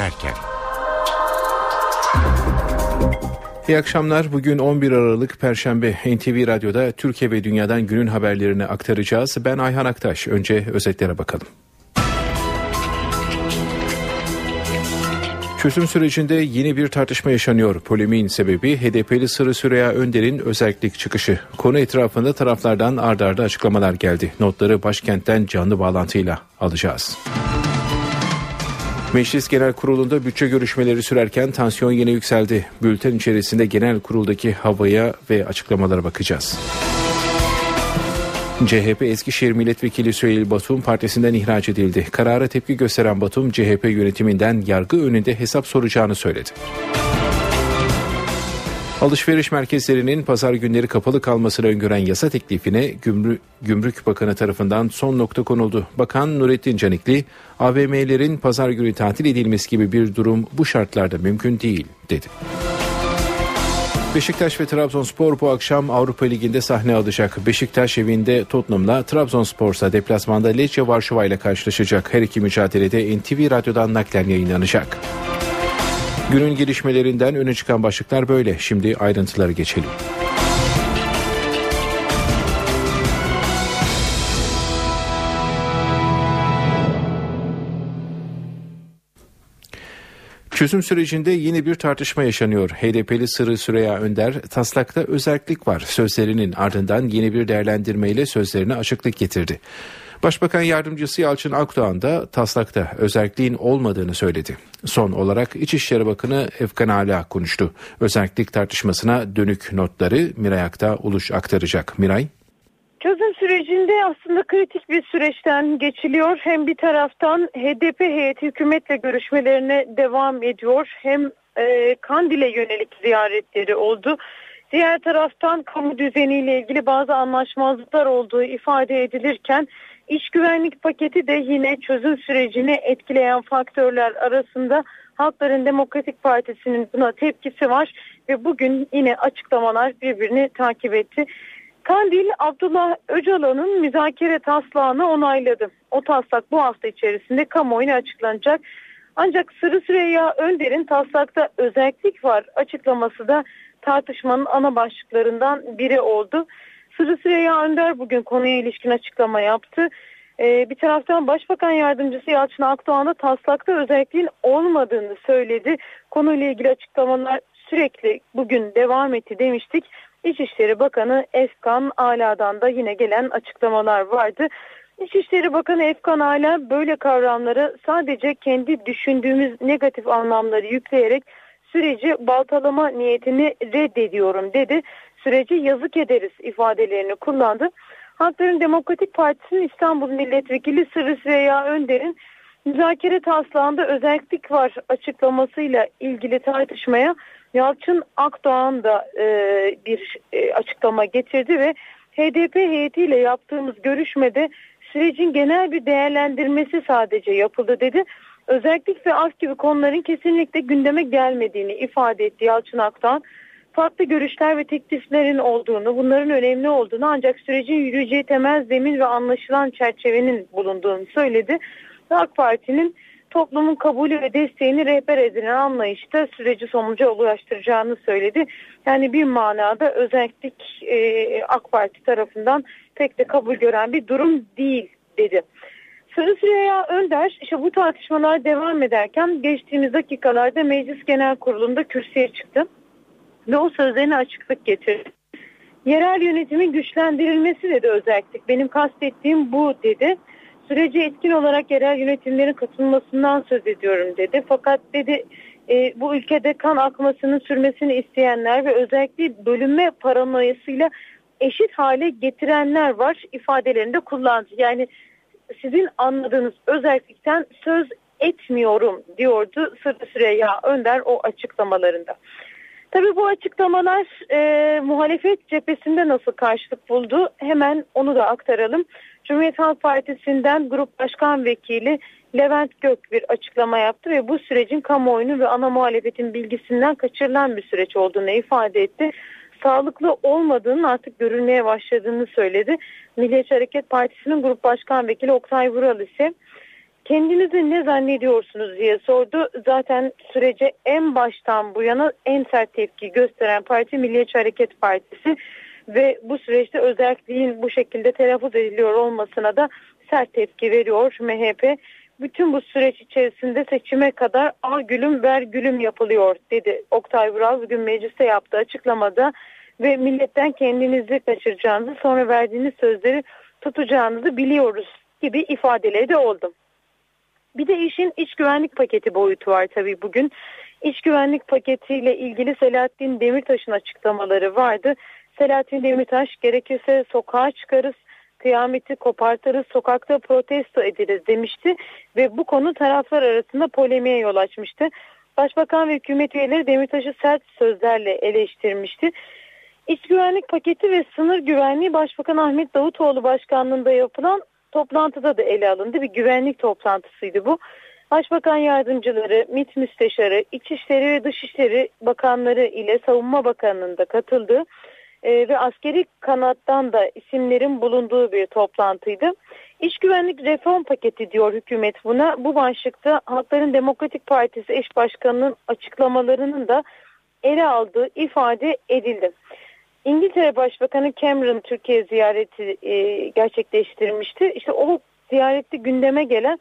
dönerken. İyi akşamlar. Bugün 11 Aralık Perşembe NTV Radyo'da Türkiye ve Dünya'dan günün haberlerini aktaracağız. Ben Ayhan Aktaş. Önce özetlere bakalım. Çözüm sürecinde yeni bir tartışma yaşanıyor. Polemiğin sebebi HDP'li Sırı Süreya Önder'in özellik çıkışı. Konu etrafında taraflardan ardarda arda açıklamalar geldi. Notları başkentten canlı bağlantıyla alacağız. Meclis Genel Kurulu'nda bütçe görüşmeleri sürerken tansiyon yine yükseldi. Bülten içerisinde genel kuruldaki havaya ve açıklamalara bakacağız. CHP Eskişehir Milletvekili Süheyl Batum partisinden ihraç edildi. Karara tepki gösteren Batum CHP yönetiminden yargı önünde hesap soracağını söyledi. Alışveriş merkezlerinin pazar günleri kapalı kalmasını öngören yasa teklifine Gümrük, Gümrük Bakanı tarafından son nokta konuldu. Bakan Nurettin Canikli, AVM'lerin pazar günü tatil edilmesi gibi bir durum bu şartlarda mümkün değil dedi. Beşiktaş ve Trabzonspor bu akşam Avrupa Ligi'nde sahne alacak. Beşiktaş evinde Tottenham'la Trabzonspor ise deplasmanda Lecce Varşova ile karşılaşacak. Her iki mücadelede NTV Radyo'dan naklen yayınlanacak. Günün gelişmelerinden öne çıkan başlıklar böyle. Şimdi ayrıntıları geçelim. Çözüm sürecinde yeni bir tartışma yaşanıyor. HDP'li Sırrı Süreya Önder, taslakta özellik var sözlerinin ardından yeni bir değerlendirmeyle sözlerine açıklık getirdi. Başbakan Yardımcısı Yalçın Akdoğan da taslakta özelliğin olmadığını söyledi. Son olarak İçişleri Bakanı Efkan Ala konuştu. Özellik tartışmasına dönük notları Miray Akta Uluş aktaracak. Miray? Çözüm sürecinde aslında kritik bir süreçten geçiliyor. Hem bir taraftan HDP heyeti hükümetle görüşmelerine devam ediyor. Hem e, Kandil'e yönelik ziyaretleri oldu. Diğer taraftan kamu düzeniyle ilgili bazı anlaşmazlıklar olduğu ifade edilirken İş güvenlik paketi de yine çözüm sürecini etkileyen faktörler arasında Halkların Demokratik Partisi'nin buna tepkisi var ve bugün yine açıklamalar birbirini takip etti. Kandil Abdullah Öcalan'ın müzakere taslağını onayladı. O taslak bu hafta içerisinde kamuoyuna açıklanacak. Ancak Sırı Süreyya Önder'in taslakta özellik var açıklaması da tartışmanın ana başlıklarından biri oldu. Sırı Süreyya Önder bugün konuya ilişkin açıklama yaptı. Ee, bir taraftan Başbakan Yardımcısı Yalçın Akdoğan da taslakta özelliğin olmadığını söyledi. Konuyla ilgili açıklamalar sürekli bugün devam etti demiştik. İçişleri Bakanı Efkan Ala'dan da yine gelen açıklamalar vardı. İçişleri Bakanı Efkan Ala böyle kavramları sadece kendi düşündüğümüz negatif anlamları yükleyerek süreci baltalama niyetini reddediyorum dedi. Süreci yazık ederiz ifadelerini kullandı. Halkların Demokratik Partisi'nin İstanbul Milletvekili Sırrı Süreyya Önder'in müzakere taslağında özellik var açıklamasıyla ilgili tartışmaya Yalçın Akdoğan da e, bir e, açıklama getirdi ve HDP heyetiyle yaptığımız görüşmede sürecin genel bir değerlendirmesi sadece yapıldı dedi. Özellik ve af gibi konuların kesinlikle gündeme gelmediğini ifade etti Yalçın Akdoğan farklı görüşler ve tekliflerin olduğunu, bunların önemli olduğunu ancak sürecin yürüyeceği temel zemin ve anlaşılan çerçevenin bulunduğunu söyledi. AK Parti'nin toplumun kabulü ve desteğini rehber edinen anlayışta süreci sonuca ulaştıracağını söyledi. Yani bir manada özellik e, AK Parti tarafından pek de kabul gören bir durum değil dedi. Sarı Süreyya Önder işte bu tartışmalar devam ederken geçtiğimiz dakikalarda Meclis Genel Kurulu'nda kürsüye çıktı ve o sözlerine açıklık getirdi. Yerel yönetimin güçlendirilmesi dedi özellik. Benim kastettiğim bu dedi. Sürece etkin olarak yerel yönetimlerin katılmasından söz ediyorum dedi. Fakat dedi e, bu ülkede kan akmasının sürmesini isteyenler ve özellikle bölünme paranoyasıyla eşit hale getirenler var ifadelerinde kullandı. Yani sizin anladığınız özellikten söz etmiyorum diyordu Sırrı Süreyya Önder o açıklamalarında. Tabii bu açıklamalar e, muhalefet cephesinde nasıl karşılık buldu hemen onu da aktaralım. Cumhuriyet Halk Partisi'nden Grup Başkan Vekili Levent Gök bir açıklama yaptı ve bu sürecin kamuoyunu ve ana muhalefetin bilgisinden kaçırılan bir süreç olduğunu ifade etti. Sağlıklı olmadığının artık görülmeye başladığını söyledi. Milliyetçi Hareket Partisi'nin Grup Başkan Vekili Oktay Vural ise kendinizi ne zannediyorsunuz diye sordu. Zaten sürece en baştan bu yana en sert tepki gösteren parti Milliyetçi Hareket Partisi ve bu süreçte özelliğin bu şekilde telaffuz ediliyor olmasına da sert tepki veriyor MHP. Bütün bu süreç içerisinde seçime kadar al gülüm ver gülüm yapılıyor dedi Oktay Vural bugün mecliste yaptığı açıklamada ve milletten kendinizi kaçıracağınızı sonra verdiğiniz sözleri tutacağınızı biliyoruz gibi ifadeleri de oldu. Bir de işin iç güvenlik paketi boyutu var tabii bugün. İç güvenlik paketiyle ilgili Selahattin Demirtaş'ın açıklamaları vardı. Selahattin Demirtaş gerekirse sokağa çıkarız, kıyameti kopartırız, sokakta protesto ederiz demişti ve bu konu taraflar arasında polemiğe yol açmıştı. Başbakan ve hükümet üyeleri Demirtaş'ı sert sözlerle eleştirmişti. İç güvenlik paketi ve sınır güvenliği Başbakan Ahmet Davutoğlu başkanlığında yapılan toplantıda da ele alındı. Bir güvenlik toplantısıydı bu. Başbakan yardımcıları, MİT müsteşarı, İçişleri ve Dışişleri Bakanları ile Savunma Bakanlığı'nda da katıldı. Ee, ve askeri kanattan da isimlerin bulunduğu bir toplantıydı. İç güvenlik reform paketi diyor hükümet buna. Bu başlıkta Halkların Demokratik Partisi eş başkanının açıklamalarının da ele aldığı ifade edildi. İngiltere Başbakanı Cameron Türkiye ziyareti e, gerçekleştirmişti. İşte o ziyarette gündeme gelen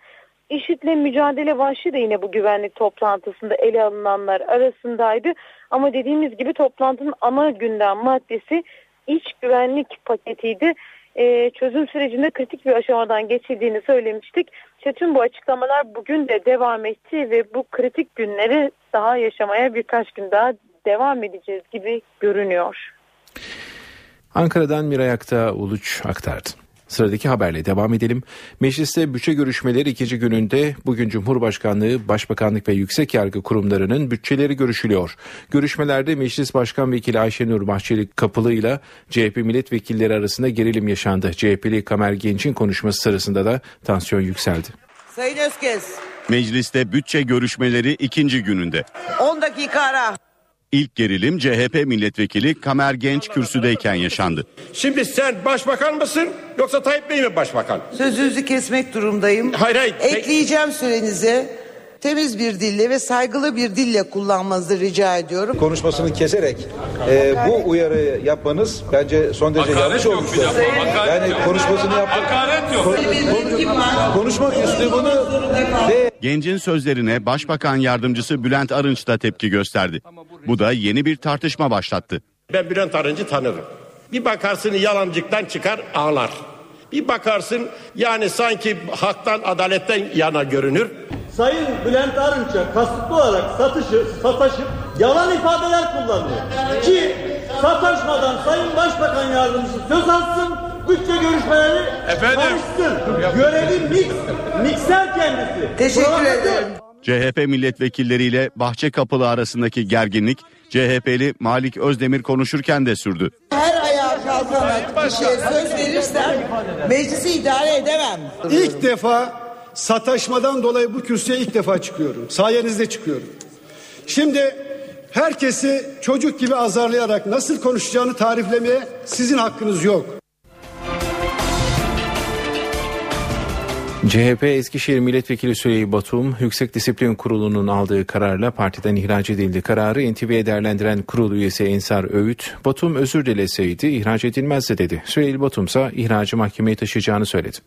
IŞİD'le mücadele başlığı da yine bu güvenlik toplantısında ele alınanlar arasındaydı. Ama dediğimiz gibi toplantının ana gündem maddesi iç güvenlik paketiydi. Ee, çözüm sürecinde kritik bir aşamadan geçildiğini söylemiştik. İşte tüm bu açıklamalar bugün de devam etti ve bu kritik günleri daha yaşamaya birkaç gün daha devam edeceğiz gibi görünüyor. Ankara'dan Miray Akta Uluç aktardı. Sıradaki haberle devam edelim. Mecliste bütçe görüşmeleri ikinci gününde bugün Cumhurbaşkanlığı, Başbakanlık ve Yüksek Yargı kurumlarının bütçeleri görüşülüyor. Görüşmelerde Meclis Başkan Vekili Ayşenur Bahçeli Kapılı ile CHP milletvekilleri arasında gerilim yaşandı. CHP'li Kamer Genç'in konuşması sırasında da tansiyon yükseldi. Sayın Özkez. Mecliste bütçe görüşmeleri ikinci gününde. 10 dakika ara. İlk gerilim CHP milletvekili Kamer Genç kürsüdeyken yaşandı. Şimdi sen başbakan mısın yoksa Tayyip Bey mi başbakan? Sözünüzü kesmek durumdayım. Hayır hayır. Ekleyeceğim sürenizi. Temiz bir dille ve saygılı bir dille kullanmanızı rica ediyorum. konuşmasını keserek e, bu uyarı yapmanız bence son derece yanlış olmuş. Yani konuşmasını yapmak, Hakaret yok. Kon- konuşma üslubunu ve Genc'in sözlerine Başbakan Yardımcısı Bülent Arınç da tepki gösterdi. Bu da yeni bir tartışma başlattı. Ben Bülent Arıncı tanırım. Bir bakarsın yalancıktan çıkar ağlar. Bir bakarsın yani sanki haktan adaletten yana görünür. Sayın Bülent Arınç'a kasıtlı olarak satışı, sataşıp yalan ifadeler kullanıyor. Ki sataşmadan Sayın Başbakan Yardımcısı söz alsın, bütçe görüşmeleri Efendim? karışsın. Görevi mix, mikser kendisi. Teşekkür ederim. CHP milletvekilleriyle Bahçe Kapılı arasındaki gerginlik CHP'li Malik Özdemir konuşurken de sürdü. Her ayağa kalkarak bir şeye söz verirsem meclisi idare edemem. İlk defa sataşmadan dolayı bu kürsüye ilk defa çıkıyorum. Sayenizde çıkıyorum. Şimdi herkesi çocuk gibi azarlayarak nasıl konuşacağını tariflemeye sizin hakkınız yok. CHP Eskişehir Milletvekili Süleyman Batum, Yüksek Disiplin Kurulu'nun aldığı kararla partiden ihraç edildi. Kararı NTV'ye değerlendiren kurul üyesi Ensar Öğüt, Batum özür dileseydi ihraç edilmezdi dedi. Süleyman Batum ise ihracı mahkemeye taşıyacağını söyledi.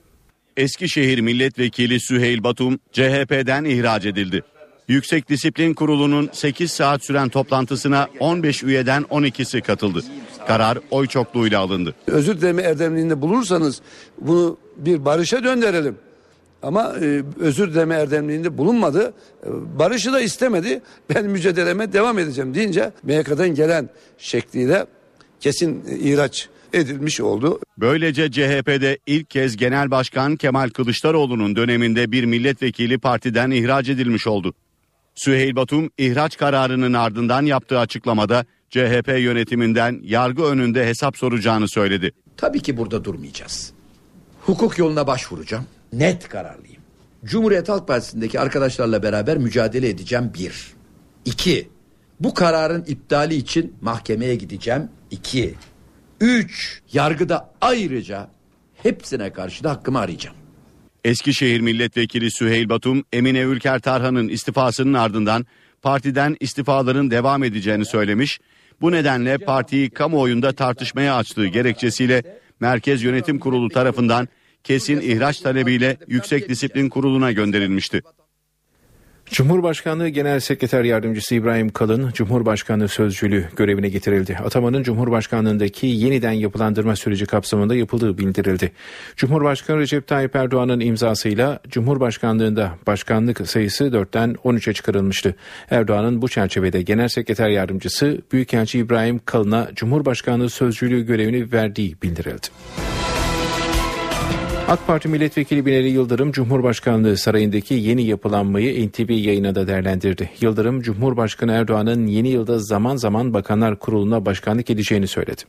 Eskişehir Milletvekili Süheyl Batum CHP'den ihraç edildi. Yüksek Disiplin Kurulu'nun 8 saat süren toplantısına 15 üyeden 12'si katıldı. Karar oy çokluğuyla alındı. özür dileme erdemliğinde bulursanız bunu bir barışa döndürelim. Ama e, özür dileme erdemliğinde bulunmadı. E, barışı da istemedi. Ben mücadeleme devam edeceğim deyince MYK'dan gelen şekliyle kesin e, ihraç edilmiş oldu. Böylece CHP'de ilk kez Genel Başkan Kemal Kılıçdaroğlu'nun döneminde bir milletvekili partiden ihraç edilmiş oldu. Süheyl Batum ihraç kararının ardından yaptığı açıklamada CHP yönetiminden yargı önünde hesap soracağını söyledi. Tabii ki burada durmayacağız. Hukuk yoluna başvuracağım. Net kararlıyım. Cumhuriyet Halk Partisi'ndeki arkadaşlarla beraber mücadele edeceğim bir. İki, bu kararın iptali için mahkemeye gideceğim. İki. Üç, yargıda ayrıca hepsine karşı da hakkımı arayacağım. Eskişehir Milletvekili Süheyl Batum, Emine Ülker Tarhan'ın istifasının ardından partiden istifaların devam edeceğini söylemiş. Bu nedenle partiyi kamuoyunda tartışmaya açtığı gerekçesiyle Merkez Yönetim Kurulu tarafından kesin ihraç talebiyle Yüksek Disiplin Kurulu'na gönderilmişti. Cumhurbaşkanlığı Genel Sekreter Yardımcısı İbrahim Kalın, Cumhurbaşkanlığı Sözcülüğü görevine getirildi. Atamanın Cumhurbaşkanlığındaki yeniden yapılandırma süreci kapsamında yapıldığı bildirildi. Cumhurbaşkanı Recep Tayyip Erdoğan'ın imzasıyla Cumhurbaşkanlığında başkanlık sayısı 4'ten 13'e çıkarılmıştı. Erdoğan'ın bu çerçevede Genel Sekreter Yardımcısı Büyükelçi İbrahim Kalın'a Cumhurbaşkanlığı Sözcülüğü görevini verdiği bildirildi. AK Parti Milletvekili Binali Yıldırım, Cumhurbaşkanlığı sarayındaki yeni yapılanmayı NTV yayınında değerlendirdi. Yıldırım, Cumhurbaşkanı Erdoğan'ın yeni yılda zaman zaman Bakanlar Kurulu'na başkanlık edeceğini söyledi.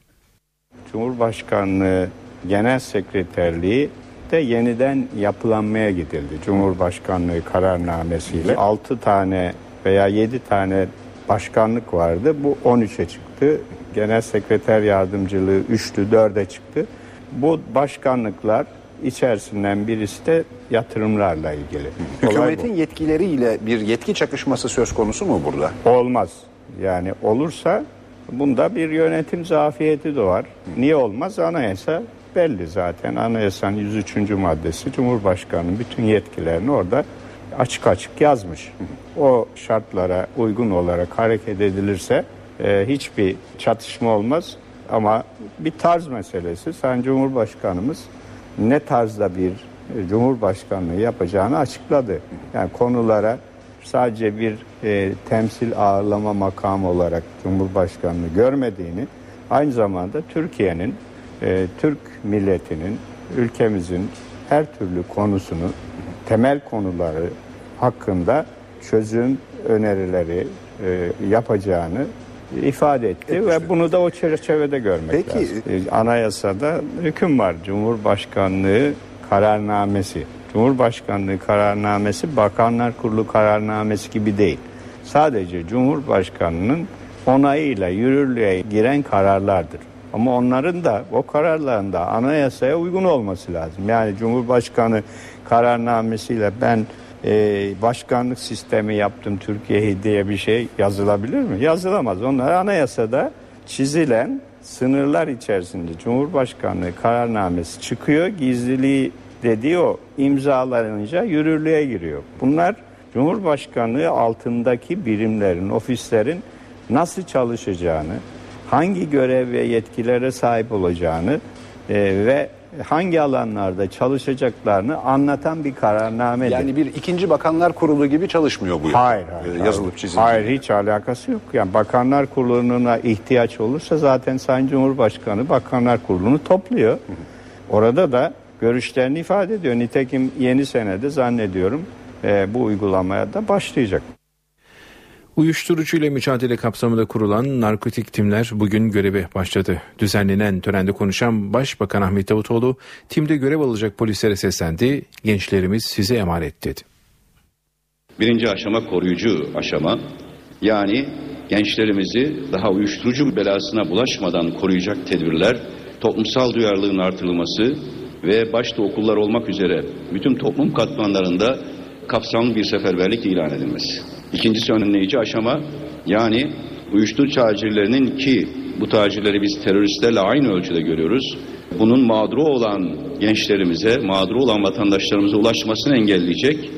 Cumhurbaşkanlığı Genel Sekreterliği de yeniden yapılanmaya gidildi. Cumhurbaşkanlığı kararnamesiyle 6 tane veya 7 tane başkanlık vardı. Bu 13'e çıktı. Genel Sekreter Yardımcılığı 3'tü 4'e çıktı. Bu başkanlıklar içerisinden birisi de yatırımlarla ilgili. Hükümetin yetkileriyle bir yetki çakışması söz konusu mu burada? Olmaz. Yani olursa bunda bir yönetim zafiyeti doğar. Niye olmaz? Anayasa belli zaten. Anayasanın 103. maddesi Cumhurbaşkanı'nın bütün yetkilerini orada açık açık yazmış. O şartlara uygun olarak hareket edilirse e, hiçbir çatışma olmaz. Ama bir tarz meselesi. Sayın Cumhurbaşkanımız ne tarzda bir e, cumhurbaşkanlığı yapacağını açıkladı. Yani konulara sadece bir e, temsil ağırlama makamı olarak cumhurbaşkanlığı görmediğini aynı zamanda Türkiye'nin e, Türk milletinin ülkemizin her türlü konusunu temel konuları hakkında çözüm önerileri e, yapacağını ifade etti ve bunu da o çerçevede görmek Peki. lazım. E, Anayasada hüküm var. Cumhurbaşkanlığı kararnamesi. Cumhurbaşkanlığı kararnamesi Bakanlar Kurulu kararnamesi gibi değil. Sadece Cumhurbaşkanının onayıyla yürürlüğe giren kararlardır. Ama onların da o kararların da anayasaya uygun olması lazım. Yani Cumhurbaşkanı kararnamesiyle ben e, başkanlık sistemi yaptım Türkiye'ye diye bir şey yazılabilir mi? Yazılamaz. Onlar anayasada çizilen sınırlar içerisinde Cumhurbaşkanlığı kararnamesi çıkıyor. Gizliliği dediği o imzalanınca yürürlüğe giriyor. Bunlar Cumhurbaşkanlığı altındaki birimlerin, ofislerin nasıl çalışacağını, hangi görev ve yetkilere sahip olacağını e, ve hangi alanlarda çalışacaklarını anlatan bir kararnamedir. Yani bir ikinci bakanlar kurulu gibi çalışmıyor bu. Hayır, hayır, Ee, Yazılıp çizildi. Hayır hiç alakası yok. Yani Bakanlar Kurulu'na ihtiyaç olursa zaten Sayın Cumhurbaşkanı Bakanlar Kurulu'nu topluyor. Orada da görüşlerini ifade ediyor. Nitekim yeni senede zannediyorum e, bu uygulamaya da başlayacak. Uyuşturucu ile mücadele kapsamında kurulan narkotik timler bugün göreve başladı. Düzenlenen törende konuşan Başbakan Ahmet Davutoğlu, timde görev alacak polislere seslendi, gençlerimiz size emanet dedi. Birinci aşama koruyucu aşama. Yani gençlerimizi daha uyuşturucu belasına bulaşmadan koruyacak tedbirler, toplumsal duyarlılığın artırılması ve başta okullar olmak üzere bütün toplum katmanlarında kapsamlı bir seferberlik ilan edilmesi. İkincisi önleyici aşama yani uyuşturucu tacirlerinin ki bu tacirleri biz teröristlerle aynı ölçüde görüyoruz. Bunun mağduru olan gençlerimize, mağduru olan vatandaşlarımıza ulaşmasını engelleyecek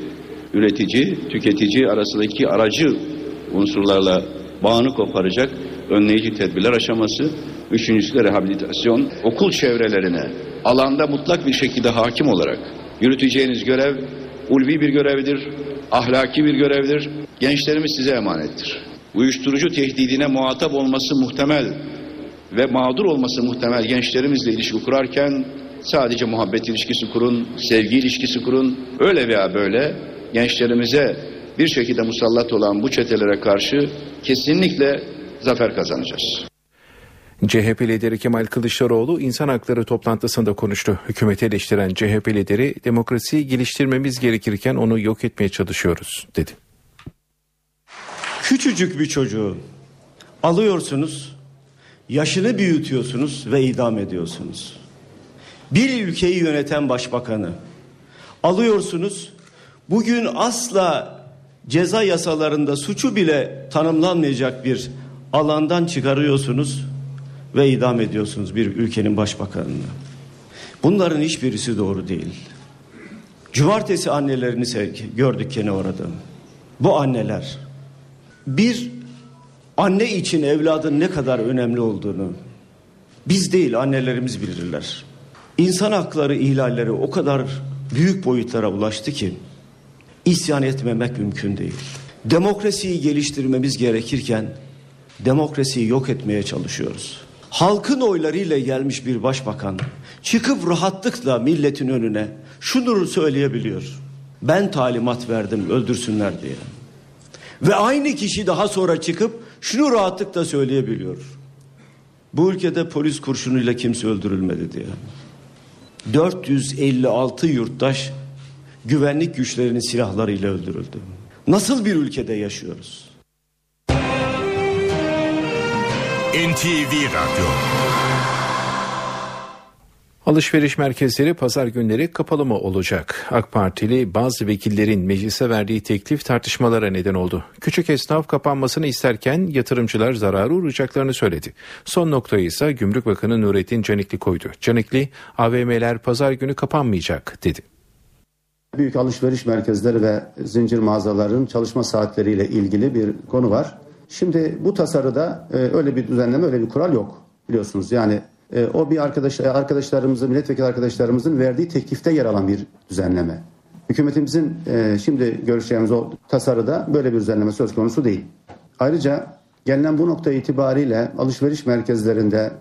üretici, tüketici arasındaki aracı unsurlarla bağını koparacak önleyici tedbirler aşaması. Üçüncüsü de rehabilitasyon. Okul çevrelerine alanda mutlak bir şekilde hakim olarak yürüteceğiniz görev ulvi bir görevdir, ahlaki bir görevdir. Gençlerimiz size emanettir. Uyuşturucu tehdidine muhatap olması muhtemel ve mağdur olması muhtemel gençlerimizle ilişki kurarken sadece muhabbet ilişkisi kurun, sevgi ilişkisi kurun. Öyle veya böyle gençlerimize bir şekilde musallat olan bu çetelere karşı kesinlikle zafer kazanacağız. CHP lideri Kemal Kılıçdaroğlu insan hakları toplantısında konuştu. Hükümeti eleştiren CHP lideri demokrasiyi geliştirmemiz gerekirken onu yok etmeye çalışıyoruz dedi. Küçücük bir çocuğu alıyorsunuz, yaşını büyütüyorsunuz ve idam ediyorsunuz. Bir ülkeyi yöneten başbakanı alıyorsunuz. Bugün asla ceza yasalarında suçu bile tanımlanmayacak bir alandan çıkarıyorsunuz ve idam ediyorsunuz bir ülkenin başbakanını. Bunların hiçbirisi doğru değil. Cumartesi annelerini gördük gene orada. Bu anneler bir anne için evladın ne kadar önemli olduğunu biz değil annelerimiz bilirler. İnsan hakları ihlalleri o kadar büyük boyutlara ulaştı ki isyan etmemek mümkün değil. Demokrasiyi geliştirmemiz gerekirken demokrasiyi yok etmeye çalışıyoruz. Halkın oylarıyla gelmiş bir başbakan çıkıp rahatlıkla milletin önüne şunu söyleyebiliyor. Ben talimat verdim öldürsünler diye. Ve aynı kişi daha sonra çıkıp şunu rahatlıkla söyleyebiliyor. Bu ülkede polis kurşunuyla kimse öldürülmedi diye. 456 yurttaş güvenlik güçlerinin silahlarıyla öldürüldü. Nasıl bir ülkede yaşıyoruz? NTV Radyo Alışveriş merkezleri pazar günleri kapalı mı olacak? AK Partili bazı vekillerin meclise verdiği teklif tartışmalara neden oldu. Küçük esnaf kapanmasını isterken yatırımcılar zararı uğrayacaklarını söyledi. Son noktayı ise Gümrük Bakanı Nurettin Canikli koydu. Canikli, AVM'ler pazar günü kapanmayacak dedi. Büyük alışveriş merkezleri ve zincir mağazaların çalışma saatleriyle ilgili bir konu var. Şimdi bu tasarıda e, öyle bir düzenleme, öyle bir kural yok biliyorsunuz. Yani e, o bir arkadaş arkadaşlarımızın, milletvekili arkadaşlarımızın verdiği teklifte yer alan bir düzenleme. Hükümetimizin e, şimdi görüşeceğimiz o tasarıda böyle bir düzenleme söz konusu değil. Ayrıca gelinen bu nokta itibariyle alışveriş merkezlerinde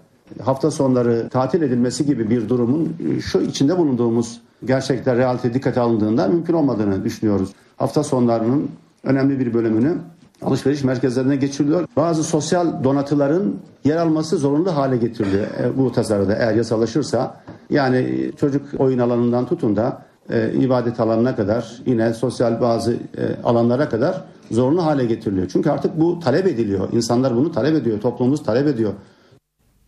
hafta sonları tatil edilmesi gibi bir durumun şu içinde bulunduğumuz gerçekten realite dikkate alındığında mümkün olmadığını düşünüyoruz. Hafta sonlarının önemli bir bölümünü alışveriş merkezlerine geçiriliyor. Bazı sosyal donatıların yer alması zorunlu hale getiriliyor e, bu tasarıda eğer yasalaşırsa. Yani çocuk oyun alanından tutun da e, ibadet alanına kadar yine sosyal bazı e, alanlara kadar zorunlu hale getiriliyor. Çünkü artık bu talep ediliyor. İnsanlar bunu talep ediyor. Toplumumuz talep ediyor.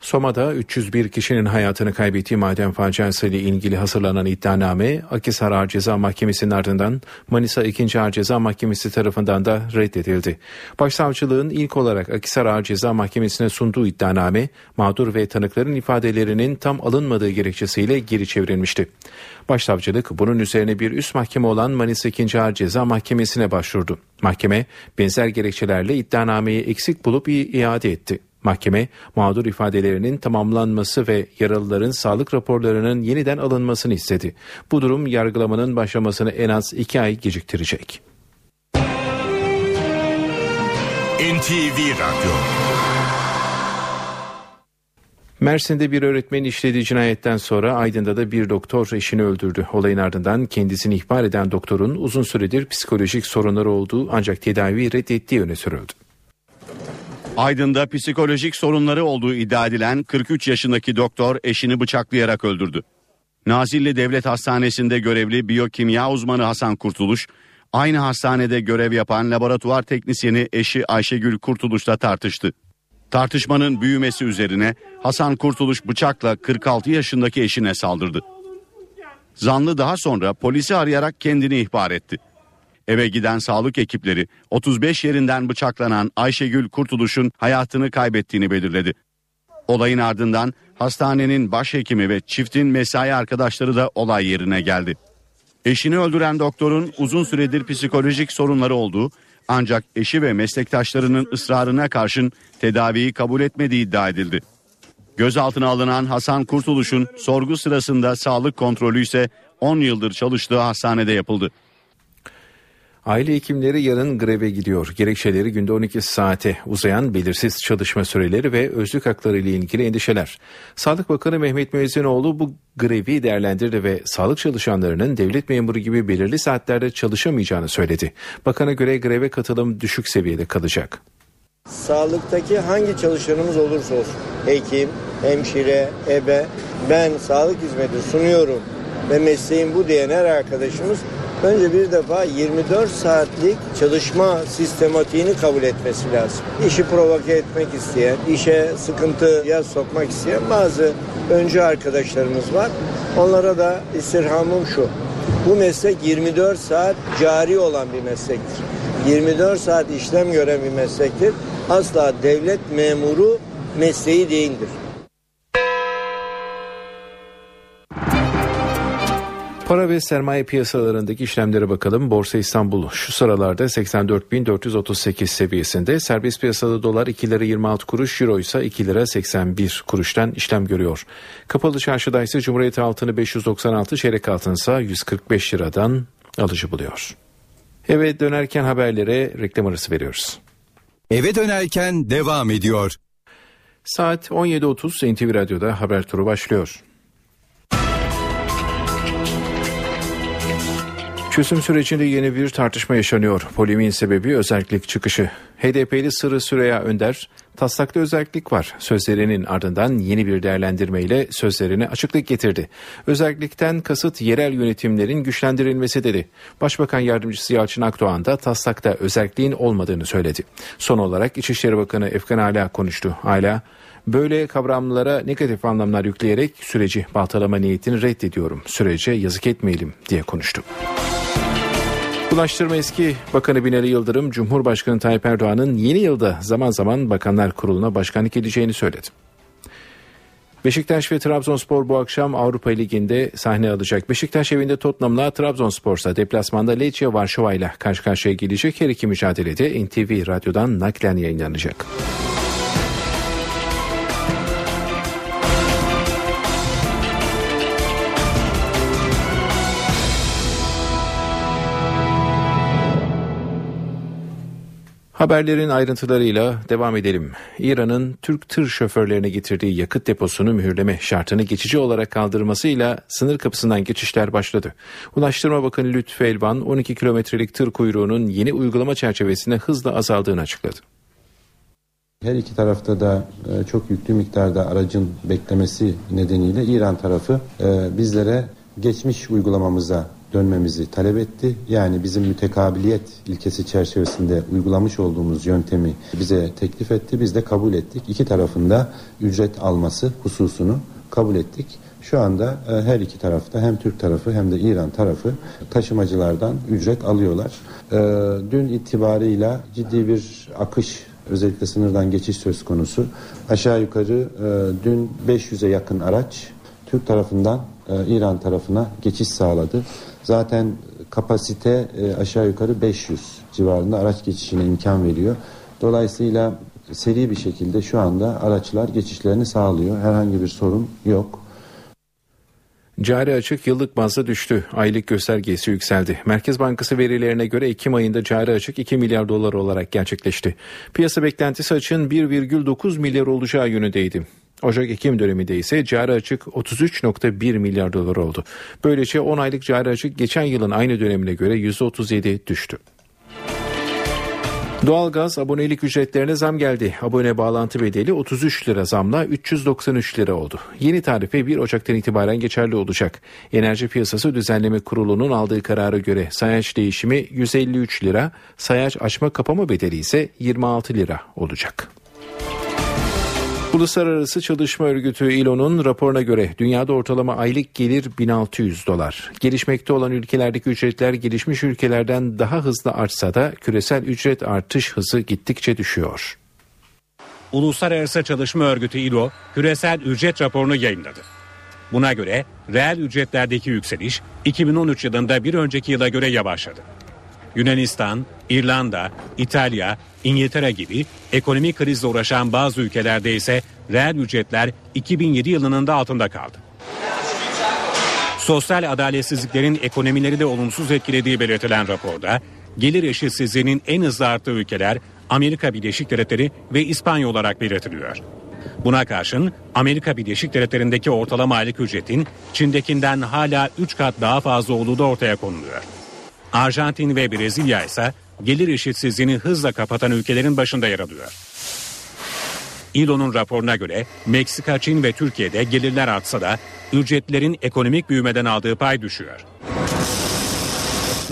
Soma'da 301 kişinin hayatını kaybettiği maden faciası ile ilgili hazırlanan iddianame Akisar Ağır Ceza Mahkemesi'nin ardından Manisa 2. Ağır Ceza Mahkemesi tarafından da reddedildi. Başsavcılığın ilk olarak Akisar Ağır Ceza Mahkemesi'ne sunduğu iddianame mağdur ve tanıkların ifadelerinin tam alınmadığı gerekçesiyle geri çevrilmişti. Başsavcılık bunun üzerine bir üst mahkeme olan Manisa 2. Ağır Ceza Mahkemesi'ne başvurdu. Mahkeme benzer gerekçelerle iddianameyi eksik bulup iade etti. Mahkeme mağdur ifadelerinin tamamlanması ve yaralıların sağlık raporlarının yeniden alınmasını istedi. Bu durum yargılamanın başlamasını en az iki ay geciktirecek. NTV Radyo Mersin'de bir öğretmen işlediği cinayetten sonra Aydın'da da bir doktor eşini öldürdü. Olayın ardından kendisini ihbar eden doktorun uzun süredir psikolojik sorunları olduğu ancak tedavi reddettiği öne sürüldü. Aydın'da psikolojik sorunları olduğu iddia edilen 43 yaşındaki doktor eşini bıçaklayarak öldürdü. Nazilli Devlet Hastanesi'nde görevli biyokimya uzmanı Hasan Kurtuluş, aynı hastanede görev yapan laboratuvar teknisyeni eşi Ayşegül Kurtuluş'la tartıştı. Tartışmanın büyümesi üzerine Hasan Kurtuluş bıçakla 46 yaşındaki eşine saldırdı. Zanlı daha sonra polisi arayarak kendini ihbar etti. Eve giden sağlık ekipleri 35 yerinden bıçaklanan Ayşegül Kurtuluş'un hayatını kaybettiğini belirledi. Olayın ardından hastanenin başhekimi ve çiftin mesai arkadaşları da olay yerine geldi. Eşini öldüren doktorun uzun süredir psikolojik sorunları olduğu ancak eşi ve meslektaşlarının ısrarına karşın tedaviyi kabul etmediği iddia edildi. Gözaltına alınan Hasan Kurtuluş'un sorgu sırasında sağlık kontrolü ise 10 yıldır çalıştığı hastanede yapıldı. Aile hekimleri yarın greve gidiyor. Gerekçeleri günde 12 saate uzayan belirsiz çalışma süreleri ve özlük hakları ile ilgili endişeler. Sağlık Bakanı Mehmet Müezzinoğlu bu grevi değerlendirdi ve sağlık çalışanlarının devlet memuru gibi belirli saatlerde çalışamayacağını söyledi. Bakana göre greve katılım düşük seviyede kalacak. Sağlıktaki hangi çalışanımız olursa olsun, hekim, hemşire, ebe, ben sağlık hizmeti sunuyorum ve mesleğim bu diyen her arkadaşımız Önce bir defa 24 saatlik çalışma sistematiğini kabul etmesi lazım. İşi provoke etmek isteyen, işe sıkıntıya sokmak isteyen bazı öncü arkadaşlarımız var. Onlara da istirhamım şu. Bu meslek 24 saat cari olan bir meslektir. 24 saat işlem gören bir meslektir. Asla devlet memuru mesleği değildir. Para ve sermaye piyasalarındaki işlemlere bakalım. Borsa İstanbul şu sıralarda 84.438 seviyesinde. Serbest piyasada dolar 2 lira 26 kuruş, euro ise 2 lira 81 kuruştan işlem görüyor. Kapalı çarşıda ise Cumhuriyet altını 596, çeyrek altın ise 145 liradan alıcı buluyor. Eve dönerken haberlere reklam arası veriyoruz. Eve dönerken devam ediyor. Saat 17.30 NTV Radyo'da haber turu başlıyor. Çözüm sürecinde yeni bir tartışma yaşanıyor. Polemiğin sebebi özellik çıkışı. HDP'li Sırrı Süreya Önder, taslakta özellik var. Sözlerinin ardından yeni bir değerlendirmeyle sözlerine açıklık getirdi. Özellikten kasıt yerel yönetimlerin güçlendirilmesi dedi. Başbakan Yardımcısı Yalçın Akdoğan da taslakta özelliğin olmadığını söyledi. Son olarak İçişleri Bakanı Efkan Ala konuştu. Ala, Böyle kavramlara negatif anlamlar yükleyerek süreci baltalama niyetini reddediyorum. Sürece yazık etmeyelim diye konuştu. Ulaştırma eski Bakanı Binali Yıldırım, Cumhurbaşkanı Tayyip Erdoğan'ın yeni yılda zaman zaman Bakanlar Kurulu'na başkanlık edeceğini söyledi. Beşiktaş ve Trabzonspor bu akşam Avrupa Ligi'nde sahne alacak. Beşiktaş evinde Tottenham'la Trabzonspor ise deplasmanda Lecce Varşova ile karşı karşıya gelecek. Her iki mücadelede NTV Radyo'dan naklen yayınlanacak. Haberlerin ayrıntılarıyla devam edelim. İran'ın Türk tır şoförlerine getirdiği yakıt deposunu mühürleme şartını geçici olarak kaldırmasıyla sınır kapısından geçişler başladı. Ulaştırma Bakanı Lütfü Elvan 12 kilometrelik tır kuyruğunun yeni uygulama çerçevesinde hızla azaldığını açıkladı. Her iki tarafta da e, çok yüklü miktarda aracın beklemesi nedeniyle İran tarafı e, bizlere geçmiş uygulamamıza dönmemizi talep etti. Yani bizim mütekabiliyet ilkesi çerçevesinde uygulamış olduğumuz yöntemi bize teklif etti. Biz de kabul ettik. İki tarafında ücret alması hususunu kabul ettik. Şu anda e, her iki tarafta hem Türk tarafı hem de İran tarafı taşımacılardan ücret alıyorlar. E, dün itibarıyla ciddi bir akış özellikle sınırdan geçiş söz konusu. Aşağı yukarı e, dün 500'e yakın araç Türk tarafından İran tarafına geçiş sağladı. Zaten kapasite e, aşağı yukarı 500 civarında araç geçişine imkan veriyor. Dolayısıyla seri bir şekilde şu anda araçlar geçişlerini sağlıyor. Herhangi bir sorun yok. Cari açık yıllık bazda düştü. Aylık göstergesi yükseldi. Merkez Bankası verilerine göre Ekim ayında cari açık 2 milyar dolar olarak gerçekleşti. Piyasa beklentisi açın 1,9 milyar olacağı yönündeydi. Ocak-Ekim döneminde ise cari açık 33.1 milyar dolar oldu. Böylece 10 aylık cari açık geçen yılın aynı dönemine göre %37 düştü. Doğalgaz abonelik ücretlerine zam geldi. Abone bağlantı bedeli 33 lira zamla 393 lira oldu. Yeni tarife 1 Ocak'tan itibaren geçerli olacak. Enerji Piyasası Düzenleme Kurulu'nun aldığı karara göre sayaç değişimi 153 lira, sayaç açma kapama bedeli ise 26 lira olacak. Uluslararası Çalışma Örgütü ILO'nun raporuna göre dünyada ortalama aylık gelir 1600 dolar. Gelişmekte olan ülkelerdeki ücretler gelişmiş ülkelerden daha hızlı artsa da küresel ücret artış hızı gittikçe düşüyor. Uluslararası Çalışma Örgütü ILO küresel ücret raporunu yayınladı. Buna göre reel ücretlerdeki yükseliş 2013 yılında bir önceki yıla göre yavaşladı. Yunanistan, İrlanda, İtalya, İngiltere gibi ekonomik krizle uğraşan bazı ülkelerde ise reel ücretler 2007 yılının da altında kaldı. Sosyal adaletsizliklerin ekonomileri de olumsuz etkilediği belirtilen raporda gelir eşitsizliğinin en hızlı arttığı ülkeler Amerika Birleşik Devletleri ve İspanya olarak belirtiliyor. Buna karşın Amerika Birleşik Devletleri'ndeki ortalama aylık ücretin Çin'dekinden hala 3 kat daha fazla olduğu da ortaya konuluyor. Arjantin ve Brezilya ise gelir eşitsizliğini hızla kapatan ülkelerin başında yer alıyor. İLO'nun raporuna göre Meksika, Çin ve Türkiye'de gelirler artsa da ücretlerin ekonomik büyümeden aldığı pay düşüyor.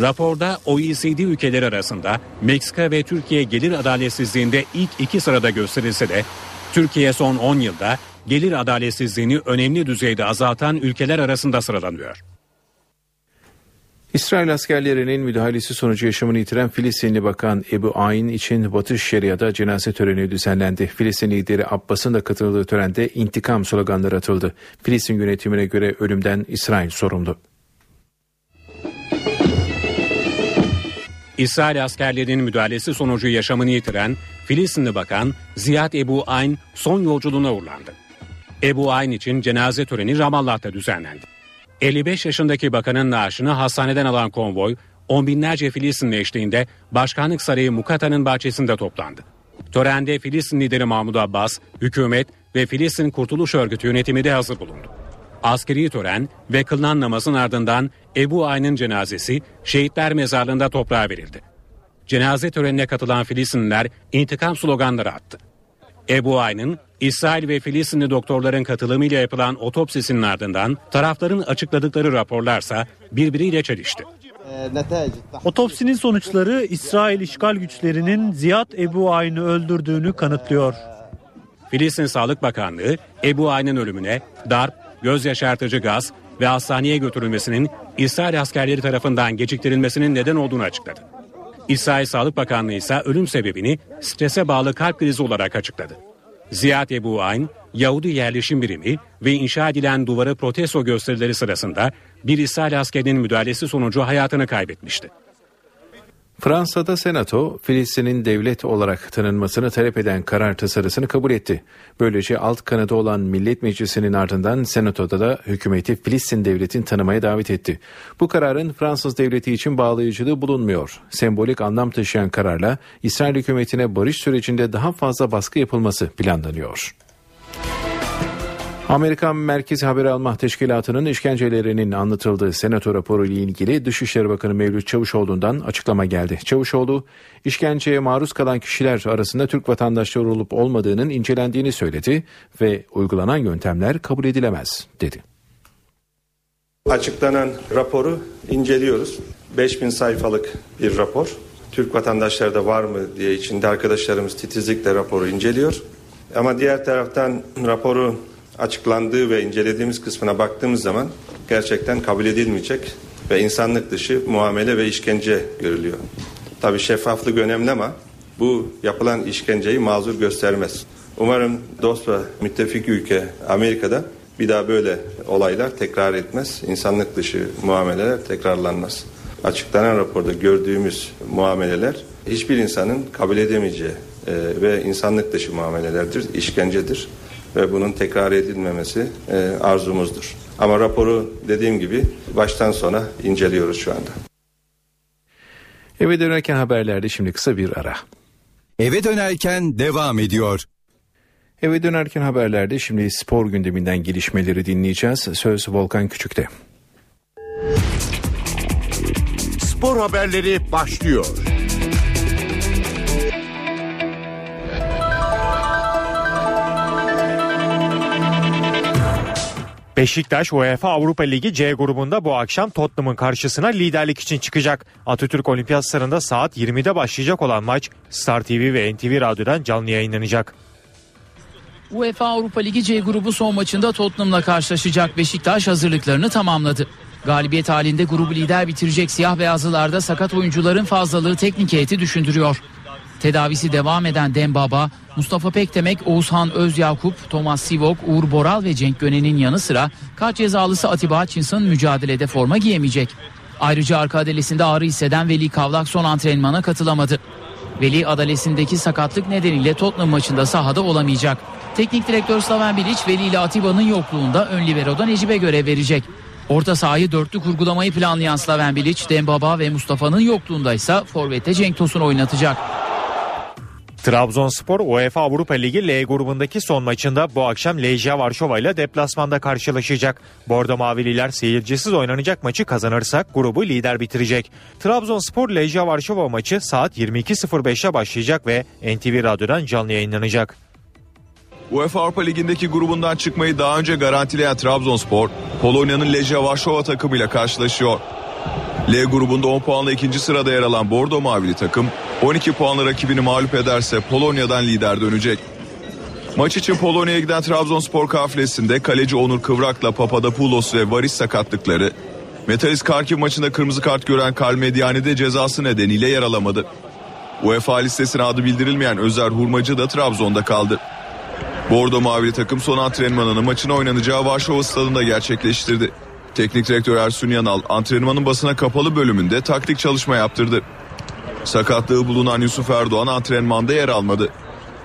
Raporda OECD ülkeleri arasında Meksika ve Türkiye gelir adaletsizliğinde ilk iki sırada gösterilse de Türkiye son 10 yılda gelir adaletsizliğini önemli düzeyde azaltan ülkeler arasında sıralanıyor. İsrail askerlerinin müdahalesi sonucu yaşamını yitiren Filistinli Bakan Ebu Ayn için Batı Şeria'da cenaze töreni düzenlendi. Filistin lideri Abbas'ın da katıldığı törende intikam sloganları atıldı. Filistin yönetimine göre ölümden İsrail sorumlu. İsrail askerlerinin müdahalesi sonucu yaşamını yitiren Filistinli Bakan Ziyad Ebu Ayn son yolculuğuna uğurlandı. Ebu Ayn için cenaze töreni Ramallah'ta düzenlendi. 55 yaşındaki bakanın naaşını hastaneden alan konvoy, on binlerce Filistinli eşliğinde Başkanlık Sarayı Mukata'nın bahçesinde toplandı. Törende Filistin lideri Mahmud Abbas, hükümet ve Filistin Kurtuluş Örgütü yönetimi de hazır bulundu. Askeri tören ve kılınan namazın ardından Ebu Ayn'ın cenazesi şehitler mezarlığında toprağa verildi. Cenaze törenine katılan Filistinliler intikam sloganları attı. Ebu Ayn'ın İsrail ve Filistinli doktorların katılımıyla yapılan otopsisinin ardından tarafların açıkladıkları raporlarsa birbiriyle çelişti. Otopsinin sonuçları İsrail işgal güçlerinin Ziyad Ebu Ayn'ı öldürdüğünü kanıtlıyor. Filistin Sağlık Bakanlığı Ebu Ayn'ın ölümüne darp, göz yaşartıcı gaz ve hastaneye götürülmesinin İsrail askerleri tarafından geciktirilmesinin neden olduğunu açıkladı. İsrail Sağlık Bakanlığı ise ölüm sebebini strese bağlı kalp krizi olarak açıkladı. Ziyad Ebu Ayn, Yahudi yerleşim birimi ve inşa edilen duvarı protesto gösterileri sırasında bir İsrail askerinin müdahalesi sonucu hayatını kaybetmişti. Fransa'da Senato, Filistin'in devlet olarak tanınmasını talep eden karar tasarısını kabul etti. Böylece alt kanadı olan Millet Meclisi'nin ardından Senato'da da hükümeti Filistin devletini tanımaya davet etti. Bu kararın Fransız devleti için bağlayıcılığı bulunmuyor. Sembolik anlam taşıyan kararla İsrail hükümetine barış sürecinde daha fazla baskı yapılması planlanıyor. Amerikan Merkez Haber Alma Teşkilatı'nın işkencelerinin anlatıldığı senato raporu ile ilgili Dışişleri Bakanı Mevlüt Çavuşoğlu'ndan açıklama geldi. Çavuşoğlu, işkenceye maruz kalan kişiler arasında Türk vatandaşları olup olmadığının incelendiğini söyledi ve uygulanan yöntemler kabul edilemez dedi. Açıklanan raporu inceliyoruz. 5000 sayfalık bir rapor. Türk vatandaşları da var mı diye içinde arkadaşlarımız titizlikle raporu inceliyor. Ama diğer taraftan raporu açıklandığı ve incelediğimiz kısmına baktığımız zaman gerçekten kabul edilmeyecek ve insanlık dışı muamele ve işkence görülüyor. Tabi şeffaflık önemli ama bu yapılan işkenceyi mazur göstermez. Umarım dost ve müttefik ülke Amerika'da bir daha böyle olaylar tekrar etmez. İnsanlık dışı muameleler tekrarlanmaz. Açıklanan raporda gördüğümüz muameleler hiçbir insanın kabul edemeyeceği e, ve insanlık dışı muamelelerdir, işkencedir ve bunun tekrar edilmemesi e, arzumuzdur. Ama raporu dediğim gibi baştan sona inceliyoruz şu anda. Eve dönerken haberlerde şimdi kısa bir ara. Eve dönerken devam ediyor. Eve dönerken haberlerde şimdi spor gündeminden gelişmeleri dinleyeceğiz. Söz Volkan Küçük'te. Spor haberleri başlıyor. Beşiktaş UEFA Avrupa Ligi C grubunda bu akşam Tottenham'ın karşısına liderlik için çıkacak. Atatürk Olimpiyat Sarı'nda saat 20'de başlayacak olan maç Star TV ve NTV Radyo'dan canlı yayınlanacak. UEFA Avrupa Ligi C grubu son maçında Tottenham'la karşılaşacak Beşiktaş hazırlıklarını tamamladı. Galibiyet halinde grubu lider bitirecek siyah beyazlılarda sakat oyuncuların fazlalığı teknik heyeti düşündürüyor. Tedavisi devam eden Dembaba, Mustafa Pekdemek, Oğuzhan Özyakup, Thomas Sivok, Uğur Boral ve Cenk Gönen'in yanı sıra kart cezalısı Atiba Hutchinson mücadelede forma giyemeyecek. Ayrıca arka adalesinde ağrı hisseden Veli Kavlak son antrenmana katılamadı. Veli adalesindeki sakatlık nedeniyle Tottenham maçında sahada olamayacak. Teknik direktör Slaven Bilic Veli ile Atiba'nın yokluğunda ön libero'da Necip'e görev verecek. Orta sahayı dörtlü kurgulamayı planlayan Slaven Bilic, Dembaba ve Mustafa'nın yokluğunda ise Forvet'te Cenk Tosun oynatacak. Trabzonspor UEFA Avrupa Ligi L grubundaki son maçında bu akşam Lejia Varşova ile deplasmanda karşılaşacak. Bordo Mavililer seyircisiz oynanacak maçı kazanırsa grubu lider bitirecek. Trabzonspor Lejia Varşova maçı saat 22.05'te başlayacak ve NTV Radyo'dan canlı yayınlanacak. UEFA Avrupa Ligi'ndeki grubundan çıkmayı daha önce garantileyen Trabzonspor, Polonya'nın Lejia Varşova takımıyla karşılaşıyor. L grubunda 10 puanla ikinci sırada yer alan Bordo Mavili takım 12 puanla rakibini mağlup ederse Polonya'dan lider dönecek. Maç için Polonya'ya giden Trabzonspor kafilesinde kaleci Onur Kıvrak'la Papadopoulos ve Varis sakatlıkları, Metalist Karkiv maçında kırmızı kart gören Karl Medyani de cezası nedeniyle yer alamadı. UEFA listesine adı bildirilmeyen Özer Hurmacı da Trabzon'da kaldı. Bordo Mavili takım son antrenmanını maçın oynanacağı Varşova stadında gerçekleştirdi. Teknik direktör Ersun Yanal antrenmanın basına kapalı bölümünde taktik çalışma yaptırdı. Sakatlığı bulunan Yusuf Erdoğan antrenmanda yer almadı.